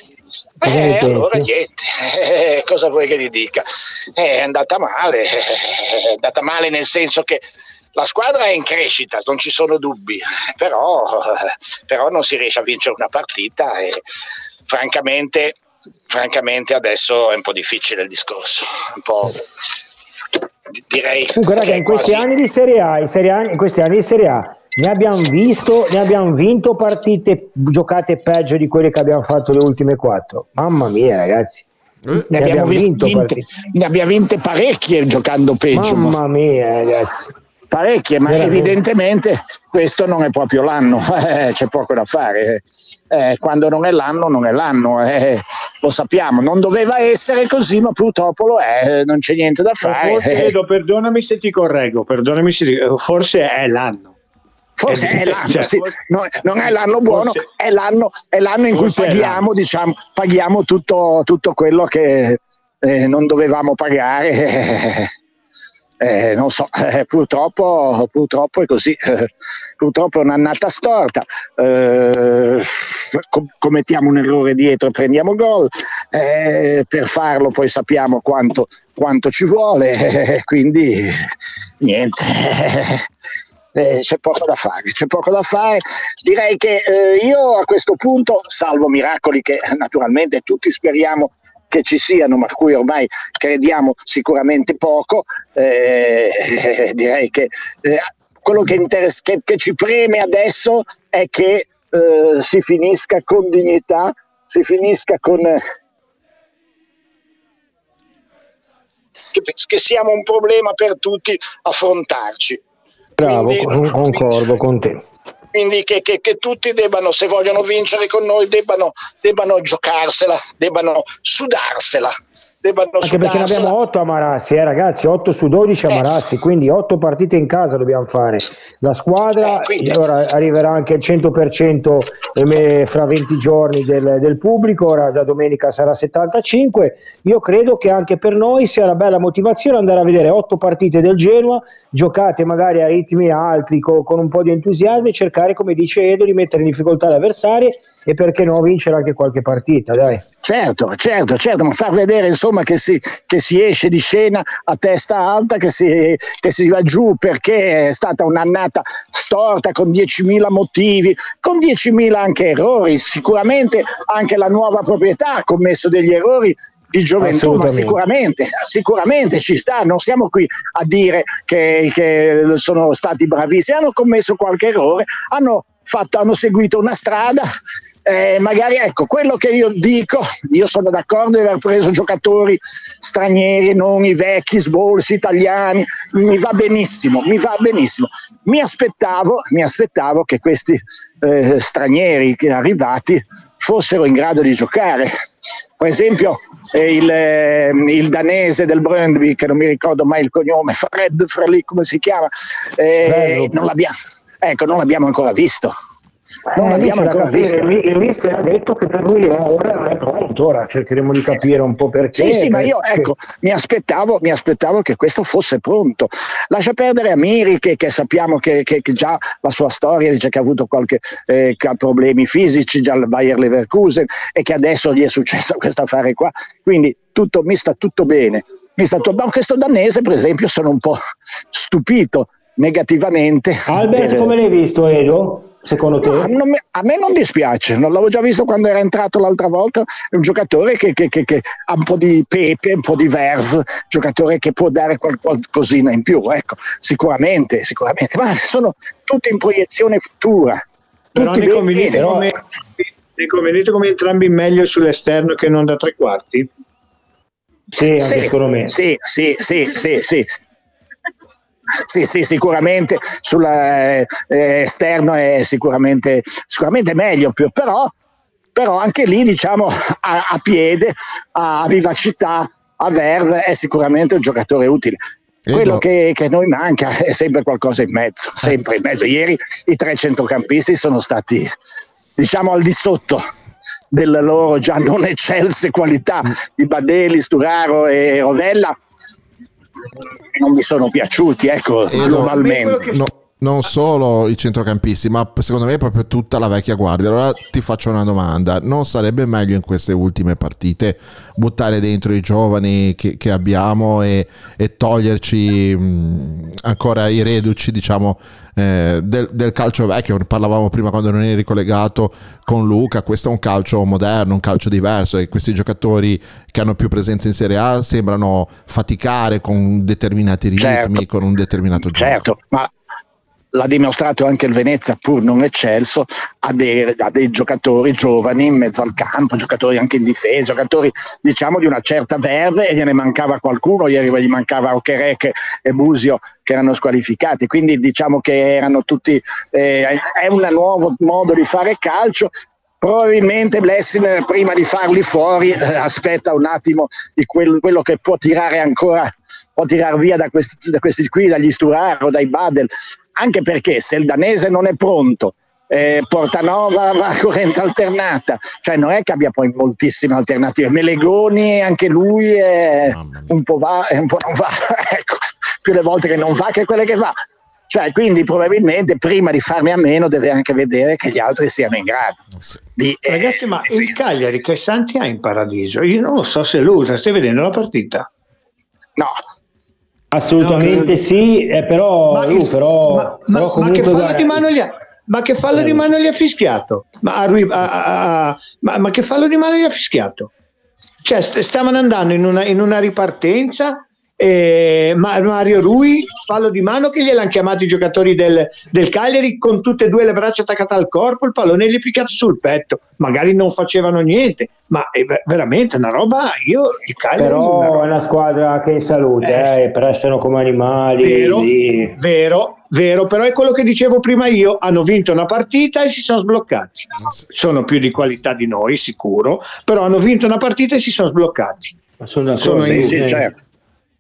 Eh, allora niente, Eh, cosa vuoi che gli dica? Eh, È andata male, è andata male nel senso che la squadra è in crescita, non ci sono dubbi, però, però non si riesce a vincere una partita e francamente, francamente adesso è un po' difficile il discorso, un po' di- direi raga, che in questi quasi- anni di Serie A, in, Serie A, in questi anni di Serie A, ne abbiamo visto, ne abbiamo vinto partite giocate peggio di quelle che abbiamo fatto le ultime quattro. Mamma mia, ragazzi. Eh, Ne abbiamo, vis- vinto vinte, ne abbiamo vinte parecchie giocando peggio. ma- Mamma mia, ragazzi. parecchie, ma Veramente. evidentemente questo non è proprio l'anno, eh, c'è poco da fare. Eh, quando non è l'anno, non è l'anno, eh, lo sappiamo. Non doveva essere così, ma purtroppo lo è, non c'è niente da fare. Forse, Eh, Edo, perdonami se ti correggo, perdonami se ti- forse è l'anno. Forse è l'anno, cioè, sì. No, non è l'anno buono, è l'anno, è l'anno in cui paghiamo, diciamo, paghiamo tutto, tutto quello che eh, non dovevamo pagare. Eh, non so, eh, purtroppo, purtroppo è così, purtroppo è un'annata storta, eh, com- commettiamo un errore dietro e prendiamo gol, eh, per farlo poi sappiamo quanto, quanto ci vuole, quindi niente, eh, c'è poco da fare, c'è poco da fare. Direi che eh, io a questo punto, salvo miracoli che naturalmente tutti speriamo che ci siano, ma a cui ormai crediamo sicuramente poco, eh, direi che eh, quello che, interess- che- che ci preme adesso è che eh, si finisca con dignità, si finisca con... eh, che, che siamo un problema per tutti affrontarci. Bravo, Quindi- con- concordo con te. quindi che, che- che tutti debbano, se vogliono vincere con noi, debbano, debbano giocarsela, debbano sudarsela, debbano Anche perché ne abbiamo 8 a Marassi, eh, ragazzi, 8 su 12 a Eh. Marassi, quindi 8 partite in casa dobbiamo fare. La squadra Eh, quindi- ora arriverà anche il 100% e me- fra 20 giorni del, del pubblico, ora da domenica sarà 75. Io credo che anche per noi sia una bella motivazione andare a vedere 8 partite del Genoa, giocate magari a ritmi alti, co- con un po' di entusiasmo e cercare, come dice Edo, di mettere in difficoltà le avversarie e perché no vincere anche qualche partita, dai. Certo, certo, certo, ma far vedere insomma che si, che si esce di scena a testa alta, che si, che si va giù perché è stata un'annata storta con 10.000 motivi, con 10.000 anche errori, sicuramente anche la nuova proprietà ha commesso degli errori di gioventù, ma sicuramente, sicuramente ci sta, non siamo qui a dire che, che sono stati bravissimi, hanno commesso qualche errore, hanno, fatto, hanno seguito una strada, eh, magari ecco quello che io dico, io sono d'accordo di aver preso giocatori stranieri, non i vecchi sbolsi italiani, mi va benissimo, mi va benissimo. Mi aspettavo, mi aspettavo che questi eh, stranieri arrivati fossero in grado di giocare. Per esempio eh, il, eh, il danese del Brøndby, che non mi ricordo mai il cognome, Fred, Frelì, come si chiama, eh, Bello. non, l'abbiamo, ecco, non l'abbiamo ancora visto. Non Eh, lì c'è da ancora capire, visto. Il, il mister ha detto che per lui ora non è pronto, ora cercheremo di capire un po' perché. Sì, sì, ma io ecco, mi aspettavo, mi aspettavo che questo fosse pronto. Lascia perdere Amiri, che, che sappiamo che, che- che già la sua storia dice che ha avuto qualche eh, ha problemi fisici già al Bayer Leverkusen e che adesso gli è successo questo affare qua. Quindi tutto, mi sta tutto bene. Mi sta tutto- ma questo danese, per esempio, sono un po' stupito negativamente. Albert, per- come l'hai visto, Edo? Secondo te? No, non mi- a me non dispiace, non l'avevo già visto quando era entrato l'altra volta, è un giocatore che, che- che- che ha un po' di pepe, un po' di verve, giocatore che può dare qual- qualcosina in più, ecco, sicuramente, sicuramente, ma sono tutte in proiezione futura. Però Tutti ne convenite, però- come, ne convenite come entrambi meglio sull'esterno che non da tre quarti? Sì, anche Sì, secondo me. Sì, sì, sì, sì, sì. Sì, sì, sicuramente sull'esterno è sicuramente, sicuramente meglio, più- però, però anche lì diciamo a, a piede, a vivacità, a verve è sicuramente un giocatore utile. Quello che, che a noi manca è sempre qualcosa in mezzo, sempre in mezzo. Ieri i tre centrocampisti sono stati, diciamo, al di sotto delle loro già non eccelse qualità di Badelli, Sturaro e Rovella. Non mi sono piaciuti, ecco, Edo, globalmente. no- non solo i centrocampisti, ma secondo me proprio tutta la vecchia guardia. Allora ti faccio una domanda: non sarebbe meglio in queste ultime partite buttare dentro i giovani che, che abbiamo e, e toglierci mh, ancora i reduci, diciamo, eh, del, del calcio vecchio? Parlavamo prima quando non eri collegato con Luca. Questo è un calcio moderno, un calcio diverso e questi giocatori che hanno più presenza in Serie A sembrano faticare con determinati ritmi, Certo. con un determinato gioco. Certo, ma l'ha dimostrato anche il Venezia, pur non eccelso, ha dei, ha dei giocatori giovani in mezzo al campo, giocatori anche in difesa, giocatori diciamo di una certa verve e gliene mancava qualcuno, ieri gli mancava Okereke e Busio che erano squalificati, quindi diciamo che erano tutti, eh, è un nuovo modo di fare calcio. Probabilmente Blessing prima di farli fuori eh, aspetta un attimo di quel- quello che può tirare ancora, può tirare via da questi, da questi qui, dagli Sturaro, dai Badel, anche perché se il danese non è pronto, eh, Portanova va a corrente alternata, cioè non è che abbia poi moltissime alternative. Melegoni, anche lui è un po' va e un po' non va, ecco, più le volte che non va che quelle che va. Cioè, quindi probabilmente prima di farne a meno deve anche vedere che gli altri siano in grado di eh, Ragazzi, ma il Cagliari che Santi ha in paradiso? Io non lo so se lo usa, stai vedendo la partita? No. Assolutamente No, sì, eh, però, Ma, il- però, ma- però ma- ma che fallo guarda- di mano gli ha, ma che fallo di mano gli ha fischiato? Ma, a- a- a- ma- ma che fallo di mano gli ha fischiato? Cioè, st- stavano andando in una, in una ripartenza. E Ma- Mario Rui, fallo di mano che gliel'hanno chiamato i giocatori del, del Cagliari con tutte e due le braccia attaccate al corpo, il pallone gli è picchiato sul petto. Magari non facevano niente, ma è ve- veramente una roba. Io il Cagliari una però è una squadra che in salute, eh, prestano come animali. Vero, lì. vero, vero, però è quello che dicevo prima io, hanno vinto una partita e si sono sbloccati. Sono più di qualità di noi, sicuro, però hanno vinto una partita e si sono sbloccati. Sono d'accordo, Sono Sì, sì, eh, certo.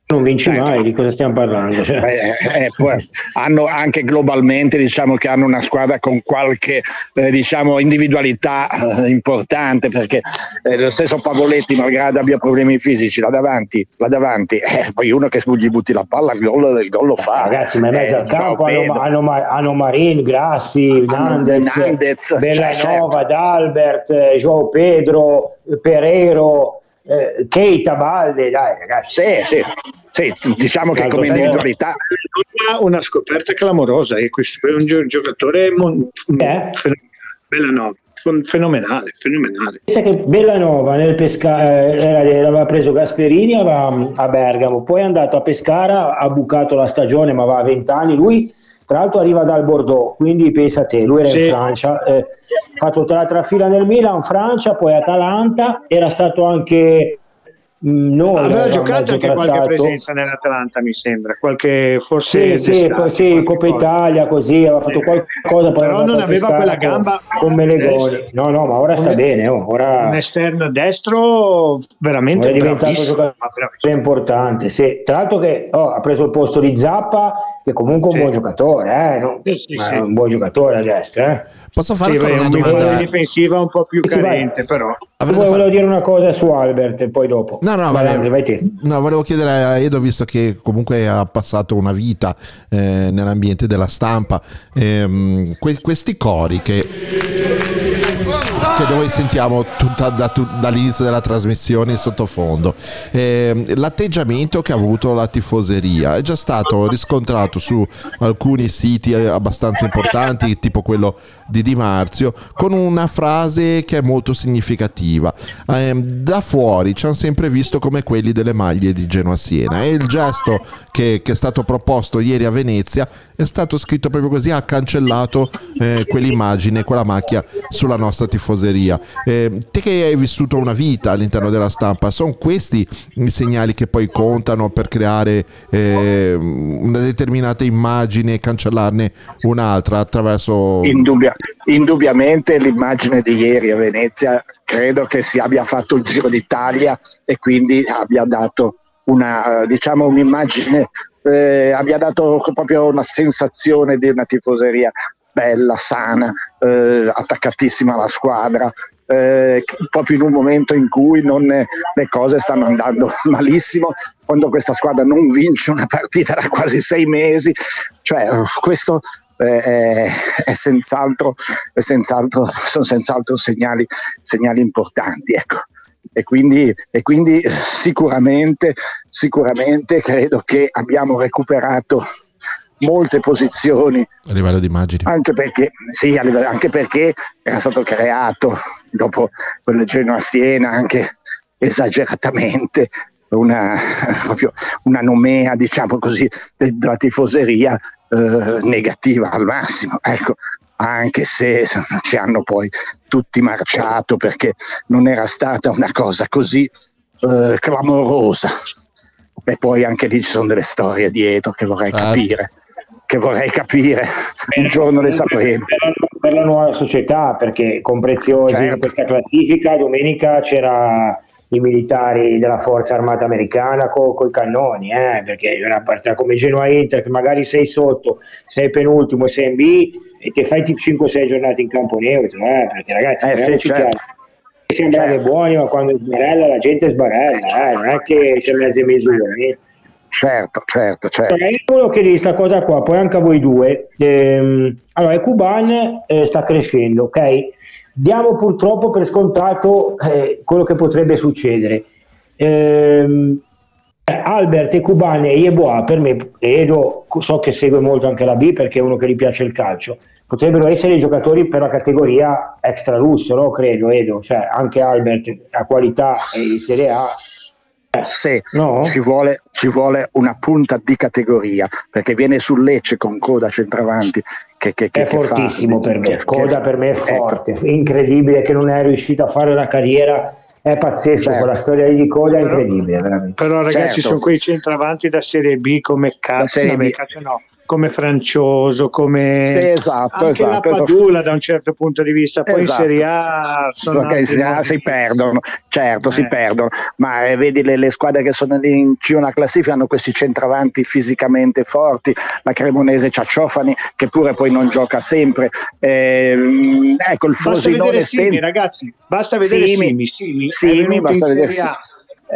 Non vinci Certo. mai, di cosa stiamo parlando? Cioè, Eh, eh, hanno anche globalmente diciamo che hanno una squadra con qualche eh, diciamo individualità eh, importante perché eh, lo stesso Pavoletti malgrado abbia problemi fisici là davanti, là davanti eh, poi uno che gli butti la palla il gol, il gol lo fa Ragazzi, ma in mezzo Eh, al campo hanno, hanno, hanno Marin, Grassi, Nandez, Nandez, Bellanova, cioè, D'Albert, eh, Joao Pedro, eh, Pereiro, eh, Keita, Balde, dai ragazzi. sì, sì, sì, diciamo che come individualità una scoperta clamorosa e questo è un gio- giocatore mon- Eh? fenomenale, Bellanova, fen- fenomenale, fenomenale. Pensa che Bellanova nel pesca- eh, aveva preso Gasperini aveva- a Bergamo, poi è andato a Pescara, ha bucato la stagione ma va a 20 anni, lui tra l'altro arriva dal Bordeaux, quindi pensa a te, lui era Sì. in Francia, eh, ha fatto tra l'altra fila nel Milan, Francia, poi Atalanta, era stato anche noi Aveva giocato anche qualche presenza nell'Atalanta, mi sembra, qualche forse Sì, sì, sì, qualche Coppa cosa. Italia così, aveva fatto qualcosa, poi Però non aveva quella gamba con Melegoni. No, no, ma ora sta Come- bene, oh, ora un esterno destro veramente Ora è diventato un importante. Sì. Tra l'altro che oh, ha preso il posto di Zappa, che comunque è un buon giocatore, eh, no? Sì, sì, un buon giocatore a destra. Eh. Posso fare Sì, una domanda? difensiva un po' più Sì, carente, però. Volevo fare- dire una cosa su Albert e poi dopo. No, no, vai. Andre, vai te. No, volevo chiedere a Edo, visto che comunque ha passato una vita eh, nell'ambiente della stampa, ehm, que- questi cori che che noi sentiamo tutta, da, tu- dall'inizio della trasmissione in sottofondo. Eh, l'atteggiamento che ha avuto la tifoseria è già stato riscontrato su alcuni siti eh, abbastanza importanti, tipo quello di Di Marzio, con una frase che è molto significativa. Eh, da fuori ci hanno sempre visto come quelli delle maglie di Genoa Siena e il gesto che, che è stato proposto ieri a Venezia è stato scritto proprio così, ha cancellato eh, quell'immagine, quella macchia sulla nostra tifoseria. Eh, te che hai vissuto una vita all'interno della stampa, sono questi i segnali che poi contano per creare eh, una determinata immagine e cancellarne un'altra attraverso... Indubbia- indubbiamente l'immagine di ieri a Venezia credo che si abbia fatto il giro d'Italia e quindi abbia dato una, diciamo, un'immagine, eh, abbia dato proprio una sensazione di una tifoseria bella, sana, eh, attaccatissima alla squadra, eh, proprio in un momento in cui non, le cose stanno andando malissimo, quando questa squadra non vince una partita da quasi sei mesi, cioè questo è, è, senz'altro, è senz'altro, sono senz'altro segnali, segnali importanti. Ecco. E quindi, e quindi sicuramente, sicuramente credo che abbiamo recuperato molte posizioni. A livello di immagini. Anche perché, sì, livello, anche perché era stato creato dopo quel Genoa Siena anche esageratamente una, proprio una nomea diciamo così della tifoseria eh, negativa al massimo. Ecco anche se ci hanno poi tutti marciato perché non era stata una cosa così eh, clamorosa. E poi anche lì ci sono delle storie dietro che vorrei Certo. capire che vorrei capire un giorno le sapremo per la nuova società perché con Preziosi Certo. in questa classifica domenica c'era i militari della forza armata americana con i cannoni eh, perché una partita come Genoa Inter che magari sei sotto sei penultimo sei in B e ti fai tipo 5-6 giornate in campo neutro eh, perché ragazzi Eh, sì, certo. sembrate buoni ma quando sbarella la gente sbarella eh, non è che c'è mezze misure eh. Certo certo certo Allora, io volevo chiedere questa cosa qua, poi anche a voi due. Ehm, allora, il Cuban eh, sta crescendo, ok? Diamo purtroppo per scontato eh, quello che potrebbe succedere. Ehm, eh, Albert e Cuban e Yeboah per me, Edo, so che segue molto anche la B perché è uno che gli piace il calcio, potrebbero essere giocatori per la categoria extra russo, no? Credo, Edo, cioè anche Albert ha qualità in Serie A. Sì, No? ci, vuole, ci vuole una punta di categoria perché viene sul Lecce con coda centravanti che, che, che è che fa- fortissimo per me, che- Coda per me è ecco, forte, incredibile che non è riuscito a fare una carriera, è pazzesco, Certo. quella storia di Coda è incredibile, veramente. Però ragazzi Certo. sono quei centravanti da Serie B come cazzo, Serie no, B. cazzo no, come Francioso, come Sì, esatto, anche esatto, la esatto. Padula da un certo punto di vista, poi Esatto. in Serie A sono Perché in Serie A si perdono, certo, si Eh. perdono, ma eh, vedi le, le squadre che sono in C1 classifica hanno questi centravanti fisicamente forti, la Cremonese c'ha Ciofani che pure poi non gioca sempre, Ehm, ecco il Frosinone Simi, ragazzi, basta vedere Simi. Simi, Simi, Simi, basta vedere. Eh,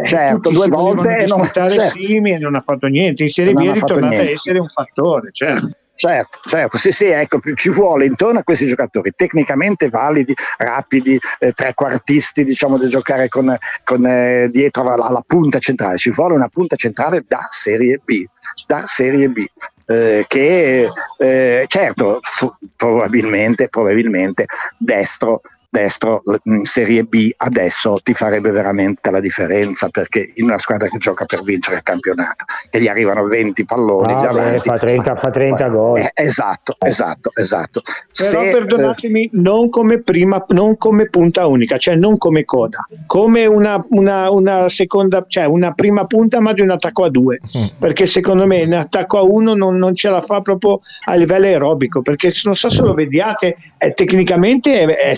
Certo, tutti due volte e non- certo. Simi e non ha fatto niente, in Serie B è ritornato a essere un fattore, certo. Certo, certo, sì, sì, ecco, ci vuole intorno a questi giocatori tecnicamente validi, rapidi, eh, trequartisti, diciamo, da giocare con, con, eh, dietro alla, alla punta centrale. Ci vuole una punta centrale da Serie B, da Serie B. eh, che eh, certo, fu- probabilmente, probabilmente destro destro in Serie B adesso ti farebbe veramente la differenza perché in una squadra che gioca per vincere il campionato che gli arrivano 20 palloni Ah, beh, fa 30, fa 30 gol. eh, esatto, esatto, esatto. Però Se, perdonatemi, non come prima, non come punta unica, cioè non come coda, come una, una- una seconda, cioè una prima punta ma di un attacco a due, perché secondo me in attacco a uno non, non ce la fa proprio a livello aerobico, perché non so se lo vediate, è- tecnicamente è, è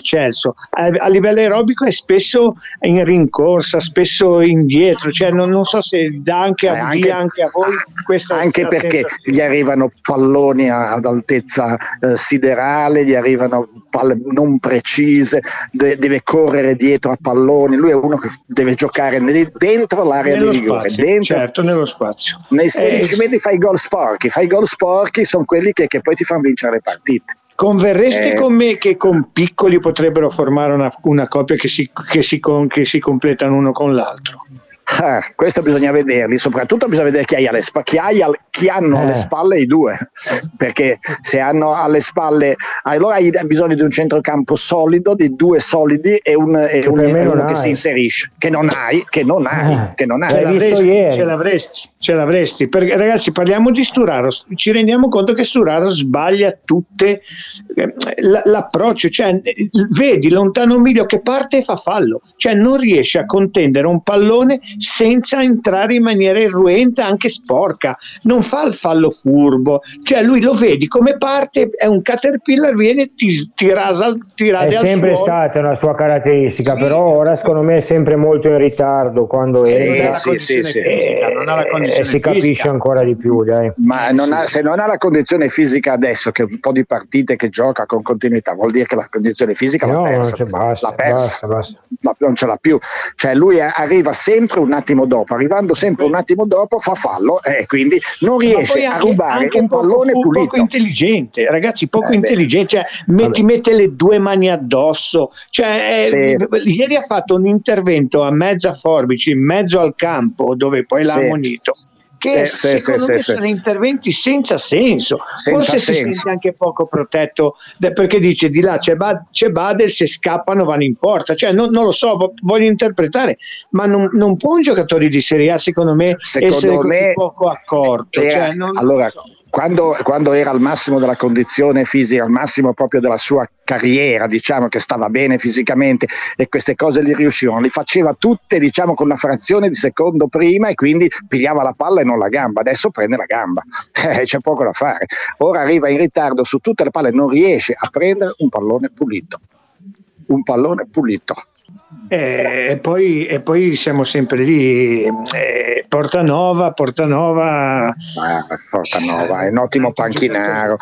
eccelso, a, a livello aerobico è spesso in rincorsa, spesso indietro, cioè non, non so se dà anche a, Eh, anche- anche a voi questa anche perché sensazione. gli arrivano palloni ad altezza eh, siderale, gli arrivano palle non precise, de- deve correre dietro a palloni. Lui è uno che deve giocare nel- dentro l'area nello di rigore, spazio, dentro, certo, nello spazio. nei 16 Eh, metri fai gol sporchi. Fai gol sporchi sono quelli che, che poi ti fanno vincere le partite. Converreste Eh. con me che con piccoli potrebbero formare una, una coppia che si, che, si con- che si completano uno con l'altro? Ah, questo bisogna vederli, soprattutto bisogna vedere chi, hai alle spa- chi, hai al- chi hanno Eh. alle spalle i due, perché se hanno alle spalle, allora hai bisogno di un centrocampo solido, di due solidi e, un, e un- e uno che hai. si inserisce, che non hai, che non hai, Eh. che non hai. Ce l'avresti, ce l'avresti, ce l'avresti. Perché, ragazzi, parliamo di Sturaro. Ci rendiamo conto che Sturaro sbaglia tutte eh, l- l'approccio. Cioè, eh, vedi lontano un miglio che parte e fa fallo. Cioè, non riesce a contendere un pallone senza entrare in maniera irruenta, anche sporca. Non fa il fallo furbo. Cioè, lui lo vedi come parte, è un caterpillar, viene e ti, ti rasa, ti rade È al sempre suolo. stata una sua caratteristica, Sì. però ora secondo me è sempre molto in ritardo quando Sì, entra sì, sì, sì. fisica, non ha la e condizione si capisce fisica. ancora di più, dai. Ma non ha- se non ha la condizione fisica adesso, che un po' di partite che gioca con continuità, vuol dire che la condizione fisica l'ha No, persa. cioè, basta, l'ha persa. basta, basta. non ce l'ha più. Cioè lui arriva sempre un attimo dopo, arrivando sempre un attimo dopo fa fallo e quindi non riesce a rubare un poco pallone fu- pulito. Poco intelligente, ragazzi, poco Eh, intelligente. Cioè, me- ti mette le due mani addosso. Cioè, eh, Sì. ieri ha fatto un intervento a mezza forbice, in mezzo al campo, dove poi l'ha Sì. ammonito. Che Sì, sì, secondo sì, me sì, sono interventi senza senso. Senza Forse si senso. sente anche poco protetto perché dice di là c'è, Ba- c'è Badel, se scappano vanno in porta. Cioè, non, non lo so, vo- voglio interpretare, ma non, non può un giocatore di Serie A, secondo me, Secondo essere me poco accorto. Era- Cioè, non- allora, quando, quando era al massimo della condizione fisica, al massimo proprio della sua carriera, diciamo che stava bene fisicamente e queste cose gli riuscivano, li faceva tutte diciamo con una frazione di secondo prima e quindi pigliava la palla e non la gamba, adesso prende la gamba, Eh, c'è poco da fare. Ora arriva in ritardo su tutte le palle, non riesce a prendere un pallone pulito. Un pallone pulito. Eh, e, poi, e poi siamo sempre lì, eh, Portanova, Portanova, Ah, Portanova, è un ottimo panchinaro,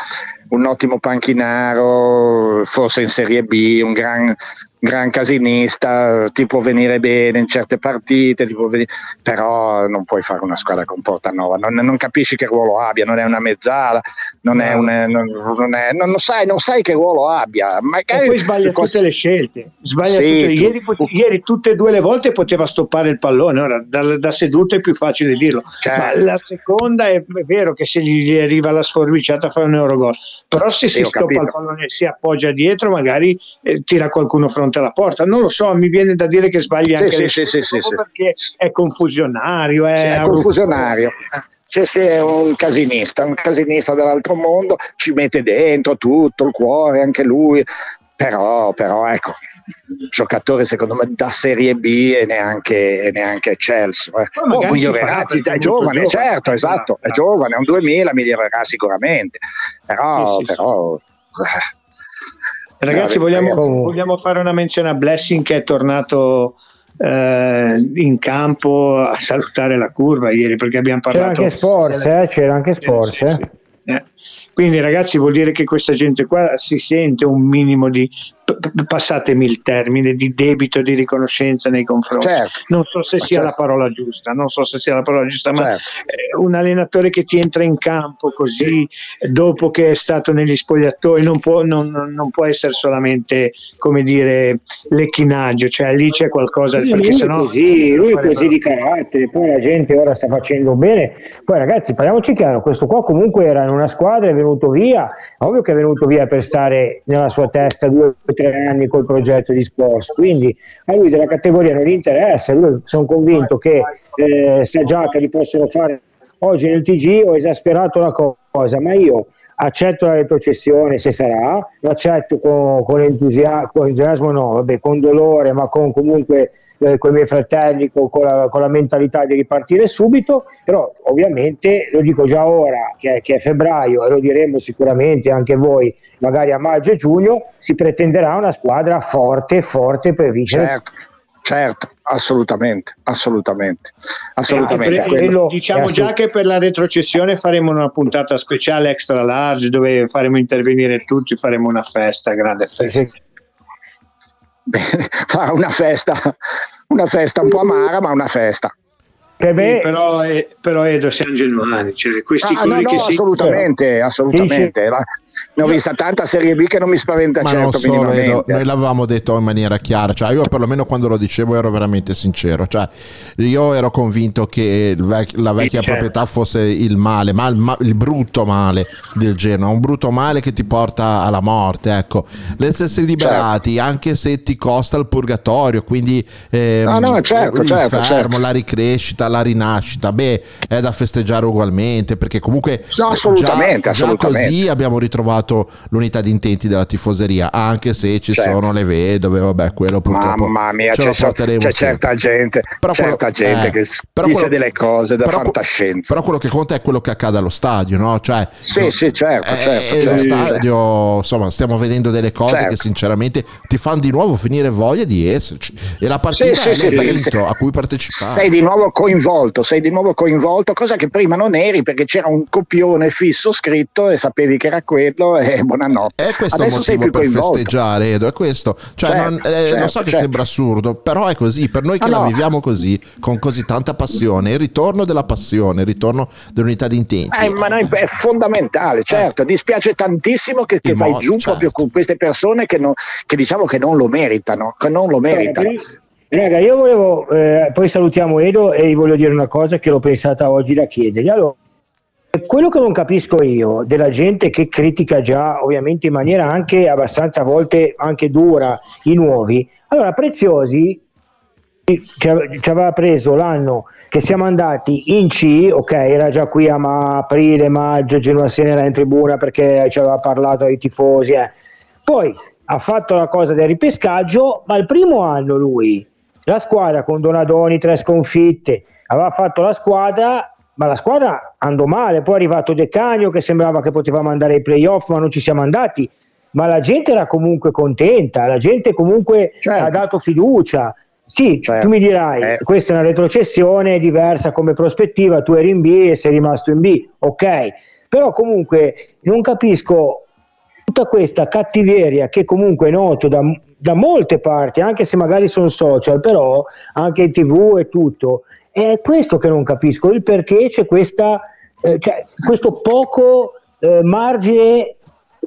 un ottimo panchinaro, forse in Serie B, un gran, gran casinista, ti può venire bene in certe partite, venire- però non puoi fare una squadra con Portanova, non, non capisci che ruolo abbia, non è una mezzala, non, è un, non, non è- non- sai, non sai che ruolo abbia. e Magari poi sbaglia tutte le scelte. Sbaglia Sì, tutte- tu- ieri, pot- ieri tutte e due le volte poteva stoppare il pallone, ora da, da seduto è più facile dirlo. Certo. Ma la seconda è, è vero che se gli arriva la sforbiciata fa un eurogol, però se si stoppa capito. il pallone e si appoggia dietro magari eh, tira qualcuno fronte alla porta. Non lo so, mi viene da dire che sbaglia Sì, anche sì, le sì, sì, perché è confusionario, è, Sì, è confusionario. Se sei un casinista, un casinista dell'altro mondo, ci mette dentro tutto il cuore, anche lui. Però, però ecco, giocatore secondo me da Serie B e neanche, e neanche eccelso. Eh. Oh, migliorerà, è giovane, giovane. certo, esatto, è giovane, è un 2000, migliorerà sicuramente. Però, Sì, sì, sì. però Ragazzi, No, vogliamo, ragazzi. vogliamo fare una menzione a Blessing che è tornato eh, in campo a salutare la curva ieri perché abbiamo C'era parlato. anche Sport, eh, c'era anche Sport, eh. sì, eh. Quindi ragazzi vuol dire che questa gente qua si sente un minimo di, passatemi il termine, di debito di riconoscenza nei confronti. Certo. Non so se Ma sia certo. la parola giusta, non so se sia la parola giusta, ma Certo. eh, un allenatore che ti entra in campo così dopo che è stato negli spogliatoi non può, non, non può essere solamente come dire lecchinaggio, cioè lì c'è qualcosa Sì, perché lui è sennò così, lui è così di carattere, poi la gente ora sta facendo bene. Poi ragazzi, parliamoci chiaro, questo qua comunque era in una squadra, è venuto via, ovvio che è venuto via per stare nella sua testa due o tre anni col progetto di Sports, quindi a lui della categoria non interessa, lui sono convinto che eh, già che li possono fare oggi nel TG, ho esasperato la cosa, ma io accetto la retrocessione se sarà, lo accetto con, con, entusia- con entusiasmo, no, vabbè, con dolore, ma con comunque eh, con i miei fratelli, con, con la, con la mentalità di ripartire subito, però ovviamente lo dico già ora che è, che è febbraio e lo diremo sicuramente anche voi, magari a maggio e giugno, si pretenderà una squadra forte, forte per vincere. Certo, certo, assolutamente, assolutamente, assolutamente. Eh, quello- quello Diciamo è già assolut- che per la retrocessione faremo una puntata speciale extra large dove faremo intervenire tutti, faremo una festa, grande festa. Fa una festa, una festa un po' amara, ma una festa. Sì, però, eh, però Edo siamo genuani, cioè, questi Ah, no, no, che si assolutamente, assolutamente. La, ne ho vista tanta Serie B che non mi spaventa Ma certo Edo, minimamente. noi l'avevamo detto in maniera chiara, cioè io perlomeno quando lo dicevo ero veramente sincero, cioè io ero convinto che il vec- la vecchia certo. proprietà fosse il male, ma il, ma- il brutto male del Genoa, un brutto male che ti porta alla morte, ecco, l'essersi liberati Certo. anche se ti costa il purgatorio, quindi ehm, No, no, certo, certo, l'inferno, certo. la ricrescita, la rinascita, beh, è da festeggiare ugualmente, perché comunque No, assolutamente, già, già assolutamente. così abbiamo ritrovato l'unità di intenti della tifoseria, anche se ci Certo. sono le vedove, vabbè, quello purtroppo Mamma mia, ce c'è, so- c'è certa gente, Però quello- certa gente eh, che dice quello- delle cose da però- fantascienza. Però quello che conta è quello che accade allo stadio, no? Cioè, Sì, no- sì, certo, eh, certo, eh, lo certo. stadio, insomma, stiamo vedendo delle cose Certo. che sinceramente ti fanno di nuovo finire voglia di esserci. E la partita Sì, è sì, sì, l'evento se- a cui partecipare. Sei di nuovo coinvolto, sei di nuovo coinvolto, cosa che prima non eri perché c'era un copione fisso scritto e sapevi che era quello e buonanotte. È questo Adesso il motivo per coinvolto. festeggiare, Edo, è questo. Cioè, Certo, non, eh, certo, lo so che certo. sembra assurdo, però è così. Per noi che No, la viviamo così, con così tanta passione, il ritorno della passione, il ritorno dell'unità di intenti. Eh, ma noi- è fondamentale, certo. Dispiace tantissimo che, che vai mo- giù certo. proprio con queste persone che, non- che diciamo che non lo meritano, che non lo meritano. Raga, io volevo, eh, poi salutiamo Edo e gli voglio dire una cosa che l'ho pensata oggi da chiedergli. Allora, quello che non capisco io della gente che critica già, ovviamente in maniera anche abbastanza a volte anche dura, i nuovi. Allora, Preziosi ci ave- ci aveva preso l'anno che siamo andati in C, ok, era già qui a ma- aprile, maggio, Genoa Siena era in tribuna perché ci aveva parlato ai tifosi. eh. Poi ha fatto la cosa del ripescaggio, ma il primo anno lui, la squadra con Donadoni, tre sconfitte, aveva fatto la squadra, ma la squadra andò male, poi è arrivato De Cagno che sembrava che poteva mandare ai playoff, ma non ci siamo andati. Ma la gente era comunque contenta, la gente comunque ha dato fiducia. Sì, tu mi dirai, Eh. questa è una retrocessione diversa come prospettiva, tu eri in B e sei rimasto in B, ok, però comunque non capisco tutta questa cattiveria che comunque noto da, da molte parti, anche se magari sono social, però anche in tv e tutto, è questo che non capisco, il perché c'è questa, eh, cioè, questo poco eh, margine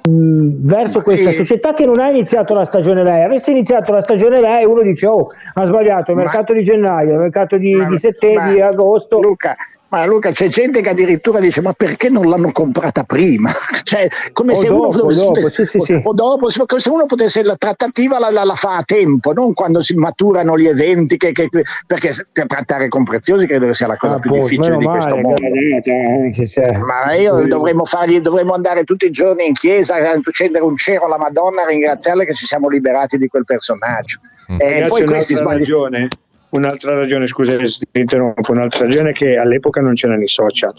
mh, verso questa società che non ha iniziato la stagione lei. Avesse iniziato la stagione lei, uno dice: Oh, ha sbagliato il Ma- mercato di gennaio, il mercato di, Ma- di settembre, ma- di agosto. Luca, ma Luca, c'è gente che addirittura dice: Ma perché non l'hanno comprata prima? cioè, come O se uno dopo, potesse- dopo, sì, sì, sì. o dopo, come se uno potesse la trattativa la, la- la fa a tempo, non quando si maturano gli eventi. che- che- perché trattare con preziosi credo che sia la cosa più Appunto, difficile di questo male, mondo. eh, Ma io dovremmo, fargli, dovremmo andare tutti i giorni in chiesa, a accendere un cero alla Madonna, a ringraziarle che ci siamo liberati di quel personaggio. Mm. E Ragazzi, poi questi un'altra sbagli. ragione, un'altra ragione, scusa se ti interrompo, un'altra ragione è che all'epoca non c'erano i social.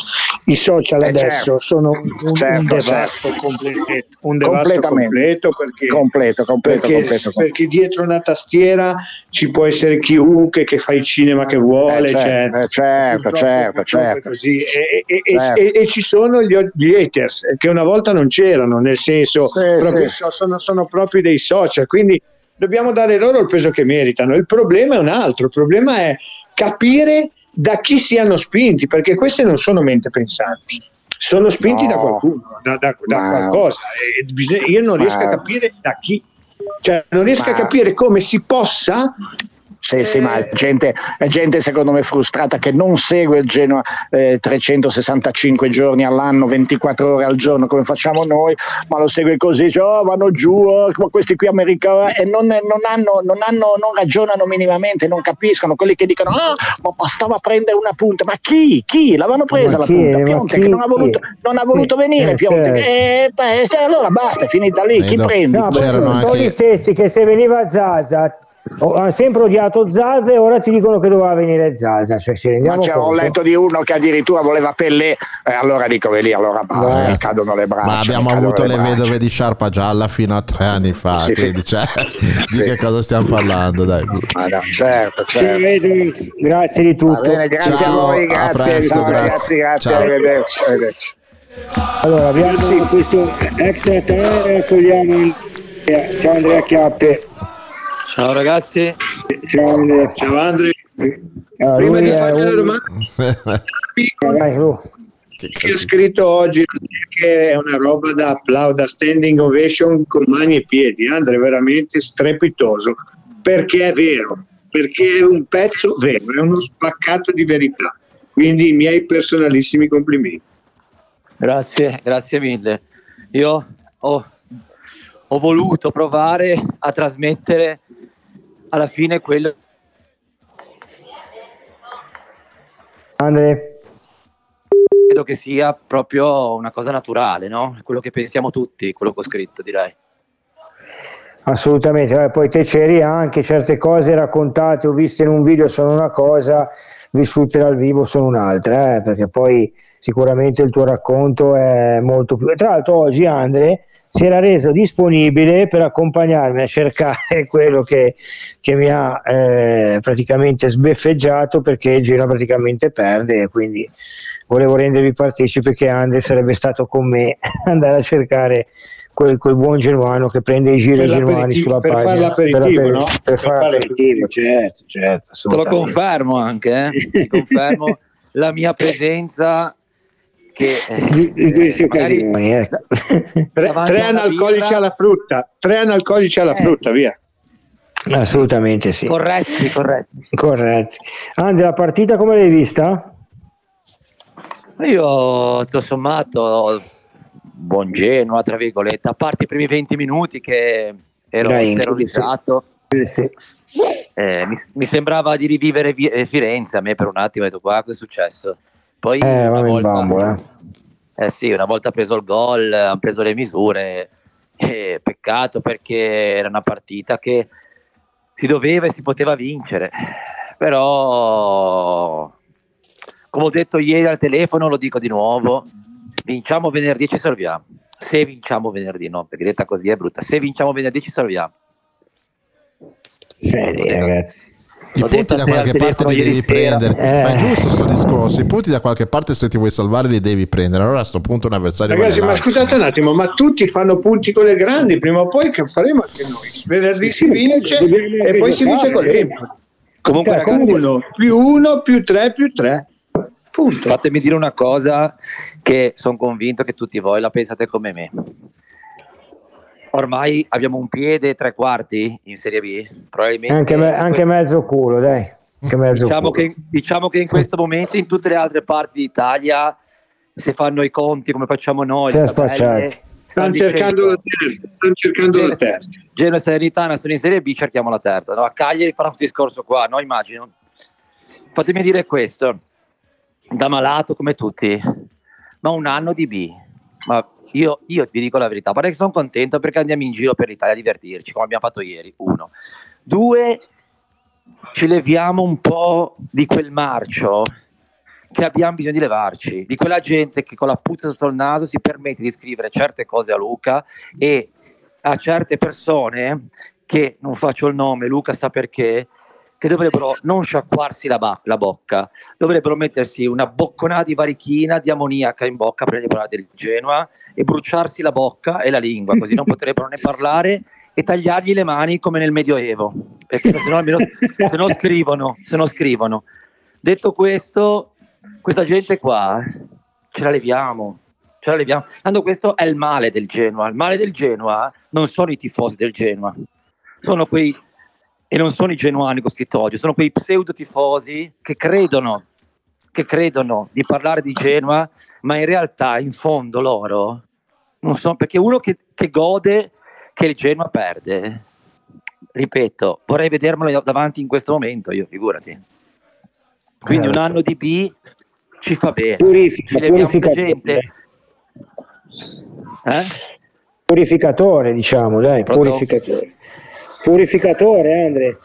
I social Eh, adesso certo. sono un, un Certo, devasto, certo. completo, un devasto completo perché, Completo, completo, perché, completo. perché dietro una tastiera ci può essere chiunque che fa il cinema che vuole, Eh, cioè, certo, eh, certo, purtroppo- certo, purtroppo certo. così. E, e- e- Certo. e- e ci sono gli, gli haters che una volta non c'erano, nel senso Sì, proprio sì. so- sono, sono proprio dei social, quindi dobbiamo dare loro il peso che meritano. Il problema è un altro, il problema è capire da chi siano spinti, perché queste non sono mente pensanti, sono spinti No. da qualcuno, da, da- da qualcosa. E io non riesco a capire da chi, cioè non riesco a capire come si possa Sì, sì, ma è gente, è gente secondo me frustrata che non segue il Genoa eh, 365 giorni all'anno, 24 ore al giorno come facciamo noi, ma lo segue così, dice, oh, vanno giù, oh, ma questi qui americani e non, non hanno, non, hanno, non ragionano minimamente, non capiscono, quelli che dicono, ah, ma bastava prendere una punta, ma chi? Chi? L'avevano presa Ma la chi? punta? Pionte chi? che non ha voluto, non ha voluto Sì, venire, eh, Pionte. certo. Eh, beh, allora basta, è finita lì, chi Vedo. prendi? No, sono anche- gli stessi che se veniva Zaza ho- hanno sempre odiato Zaza e ora ti dicono che doveva venire Zaza. Cioè, ci Ma c'è, ho letto di uno che addirittura voleva Pellè, e allora dico, "Beh, lì, allora basta, mi cadono le braccia. Ma abbiamo avuto le braccia. vedove di Sciarpa gialla fino a tre anni fa, Sì, sì. quindi cioè, Sì. di che cosa stiamo parlando? Dai. Ma no, certo, Sì, certo. Grazie di tutto. Bene, grazie Ciao, a voi, a grazie, presto, ciao grazie. ragazzi, grazie, Ciao. arrivederci. arrivederci. Allora, abbiamo questo extra e togliamo il- Ciao Andrea Chiappe. Ciao ragazzi. Ciao Andrea. Ciao Andre, Allora, prima lui di fargli la domanda, che casino. scritto oggi che è una roba da applauso, da standing ovation con mani e piedi. Andre è veramente strepitoso perché è vero, perché è un pezzo vero, è uno spaccato di verità. Quindi i miei personalissimi complimenti. Grazie, grazie mille. Io ho, ho voluto provare a trasmettere alla fine quello Andre, credo che sia proprio una cosa naturale, no? Quello che pensiamo tutti, quello che ho scritto, direi. assolutamente. Vabbè, poi te c'eri anche certe cose raccontate o viste in un video sono una cosa, vissute dal vivo sono un'altra, eh, perché poi sicuramente il tuo racconto è molto più. e Tra l'altro oggi Andre si era reso disponibile per accompagnarmi a cercare quello che, che mi ha eh, praticamente sbeffeggiato perché il Genoa praticamente perde e quindi volevo rendervi partecipe che Andre sarebbe stato con me andare a cercare quel, quel buon genuano che prende i giri Per genuani sulla per fare pagina l'aperitivo, per, no? per Per fare l'aperitivo certo certo Te lo confermo anche, eh? Confermo la mia presenza che di, di queste eh, occasioni ecco. Tre, tre analcolici alla frutta, tre analcolici alla Eh. frutta, via. assolutamente sì corretti, corretti. corretto Andre la partita come l'hai vista? Io tutto sommato buon Genoa, tra virgolette, a parte i primi 20 minuti che ero Dai, terrorizzato. Eh, sì. Eh, mi, mi sembrava di rivivere Vi- eh, Firenze a me per un attimo, ho detto qua cosa è successo. Poi Eh, una volta, bambola. eh sì, una volta preso il gol, hanno preso le misure, eh, peccato perché era una partita che si doveva e si poteva vincere, però come ho detto ieri al telefono, lo dico di nuovo, vinciamo venerdì ci salviamo. Se vinciamo venerdì, no, perché detta così è brutta. Se vinciamo venerdì ci salviamo. Eh, ragazzi. I punti da qualche al parte li devi prendere. Eh. Ma è giusto sto discorso. I punti da qualche parte, se ti vuoi salvare, li devi prendere. Allora a sto punto un avversario. Ragazzi, vale ma l'altro. scusate un attimo, ma tutti fanno punti con le grandi, prima o poi che faremo anche noi? Venerdì si vince e poi si vince con l'Empoli. Comunque, Cioè, ragazzi, Uno, più uno, più tre, più tre. Punto. fatemi dire una cosa che sono convinto che tutti voi la pensate come me. Ormai abbiamo un piede e tre quarti in Serie B. Probabilmente anche, me- anche questo- mezzo culo dai anche mezzo diciamo, culo. che, diciamo che in questo momento in tutte le altre parti d'Italia se fanno i conti come facciamo noi, spacciati. Stanno stanno cercando la terza. Stanno cercando la Genoa- terza. Genoa e Salernitana sono in Serie B, cerchiamo la terza. No? A Cagliari farà un discorso qua, no? Immagino. Fatemi dire questo, da malato come tutti, ma un anno di B. Ma io, io vi dico la verità, guarda che sono contento perché andiamo in giro per l'Italia a divertirci, come abbiamo fatto ieri, uno. Due, ci leviamo un po' di quel marcio che abbiamo bisogno di levarci, di quella gente che con la puzza sotto il naso si permette di scrivere certe cose a Luca e a certe persone che non faccio il nome, Luca sa perché, che dovrebbero non sciacquarsi la, ba- la bocca, dovrebbero mettersi una bocconata di varichina di ammoniaca in bocca di parlare del Genoa e bruciarsi la bocca e la lingua, così non potrebbero ne parlare e tagliargli le mani come nel Medioevo, perché se no, almeno, se no scrivono, se no scrivono. Detto questo, questa gente qua ce la leviamo, ce la leviamo. Tanto questo è il male del Genoa. Il male del Genoa non sono i tifosi del Genoa, sono quei, e non sono i genuani che ho scritto oggi, sono quei pseudo tifosi che credono, che credono di parlare di Genoa, ma in realtà in fondo loro non sono, perché uno che, che gode che il Genoa perde, ripeto, vorrei vedermelo davanti in questo momento, io figurati. Quindi un anno di B ci fa bene. Purifica, ci leviamo purificatore. gente. Eh? purificatore diciamo dai Pronto? purificatore purificatore Andre.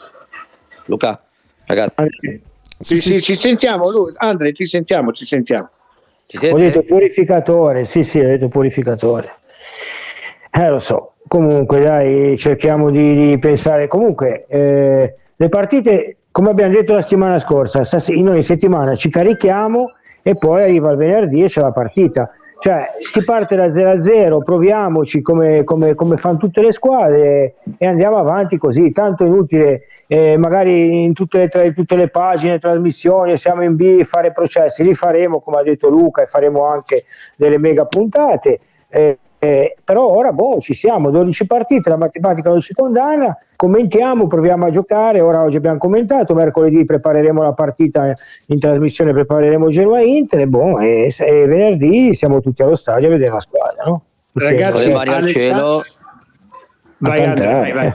Luca, ragazzi, Andre, Sì, sì, ci sentiamo, Andre, ci sentiamo, ci sentiamo. ci ho detto purificatore sì sì ho detto purificatore. Eh lo so. Comunque dai cerchiamo di, di pensare. Comunque eh, le partite come abbiamo detto la settimana scorsa stas- noi in settimana ci carichiamo e poi arriva il venerdì e c'è la partita Cioè, si parte da 0 a 0, proviamoci come, come, come fanno tutte le squadre e andiamo avanti così. Tanto è inutile, eh, magari in tutte le, tutte le pagine, trasmissioni, siamo in B, fare processi. Li faremo, come ha detto Luca, e faremo anche delle mega puntate. Eh, eh, però ora boh, ci siamo, 12 partite, la matematica non si condanna, commentiamo, proviamo a giocare, ora oggi abbiamo commentato, mercoledì prepareremo la partita in trasmissione, prepareremo Genoa Inter e, boh, e, e venerdì siamo tutti allo stadio a vedere la squadra. No? Ragazzi, con le mani al cielo, vai, A Andrea, vai, vai.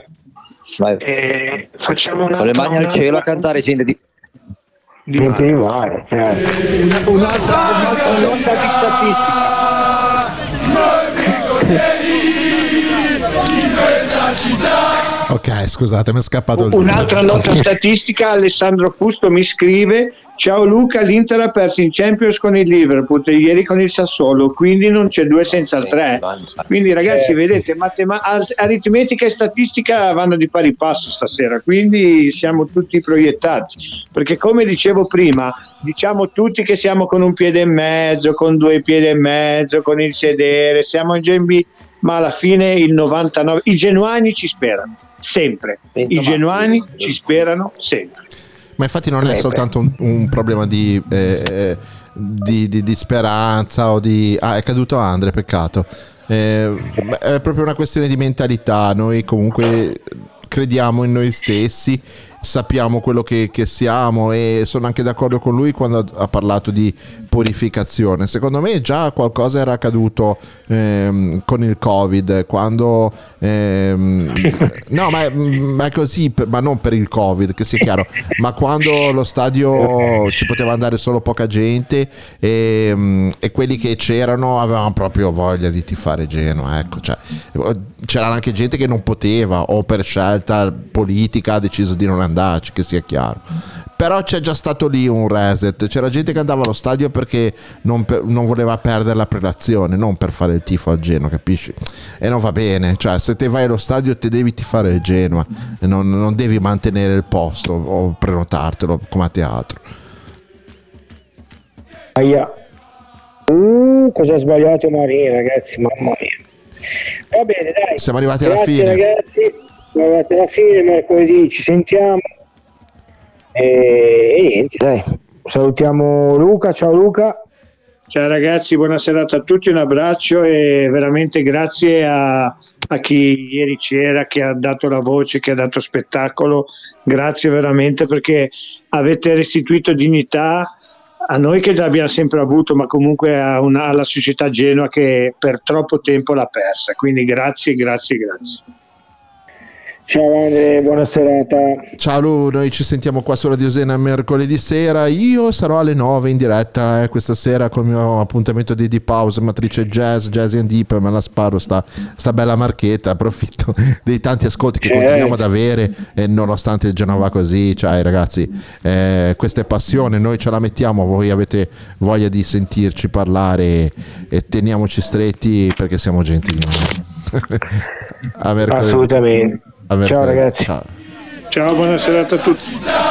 vai. Eh, facciamo con le un'altra, mani al un'altra- cielo a cantare gente di... Male, certo. una- un'altra, un'altra nota di statistica. Ok, scusate, mi è scappato il Un'altra nota statistica, Alessandro Fusto mi scrive Ciao Luca, l'Inter ha perso in Champions con il Liverpool e ieri con il Sassuolo, quindi non c'è due senza il tre. Quindi ragazzi, vedete, matema- ar- aritmetica e statistica vanno di pari passo stasera, quindi siamo tutti proiettati. Perché come dicevo prima, diciamo tutti che siamo con un piede e mezzo, con due piedi e mezzo, con il sedere, siamo in GMB, ma alla fine il 99, i genuani ci sperano, sempre. I genuani ci sperano sempre. Ma infatti non è soltanto un, un problema di, eh, eh, di, di- di speranza o di... Ah, è caduto Andre, peccato. Eh, è proprio una questione di mentalità. Noi comunque crediamo in noi stessi, sappiamo quello che, che siamo e sono anche d'accordo con lui quando ha, parlato di purificazione. Secondo me già qualcosa era accaduto ehm, con il Covid, quando... ehm, no, ma è, ma è così, ma non per il Covid, che sia chiaro, ma quando lo stadio ci poteva andare solo poca gente e, mm, e quelli che c'erano avevano proprio voglia di tifare Genoa. Ecco, cioè, c'era anche gente che non poteva o per scelta politica ha deciso di non andarci, che sia chiaro. Però c'è già stato lì un reset, c'era gente che andava allo stadio perché non, per- non voleva perdere la prelazione, non per fare il tifo al Genoa, capisci? E non va bene, cioè se te vai allo stadio te devi tifare il Genoa, non, non devi mantenere il posto o prenotartelo come a teatro. Aia. Uh, cosa ha sbagliato Maria, ragazzi, mamma mia. Va bene, dai. Siamo arrivati alla Grazie, fine. ragazzi. Siamo arrivati alla fine, mercoledì ci sentiamo. E, e niente, dai. Salutiamo Luca, ciao Luca. Ciao ragazzi, buona serata a tutti, un abbraccio e veramente grazie a, a chi ieri c'era, che ha dato la voce, che ha dato spettacolo. Grazie veramente perché avete restituito dignità a noi che l'abbiamo sempre avuto, ma comunque a una- alla società Genoa che per troppo tempo l'ha persa. Quindi grazie, grazie, grazie. Ciao Andre, buona serata. Ciao Lu, noi ci sentiamo qua su Radio Sena mercoledì sera. Io sarò alle 9 in diretta eh, questa sera con il mio appuntamento di Deep House, matrice jazz, jazz and deep. Me la sparo sta, sta bella marchetta. Approfitto dei tanti ascolti che Certo. continuiamo ad avere, e nonostante il Genova così. Cioè, ragazzi, eh, questa è passione. Noi ce la mettiamo. Voi avete voglia di sentirci parlare e, teniamoci stretti perché siamo gentili. a mercoledì. Assolutamente. Ciao, ragazzi. Ciao. Ciao, buona serata a tutti.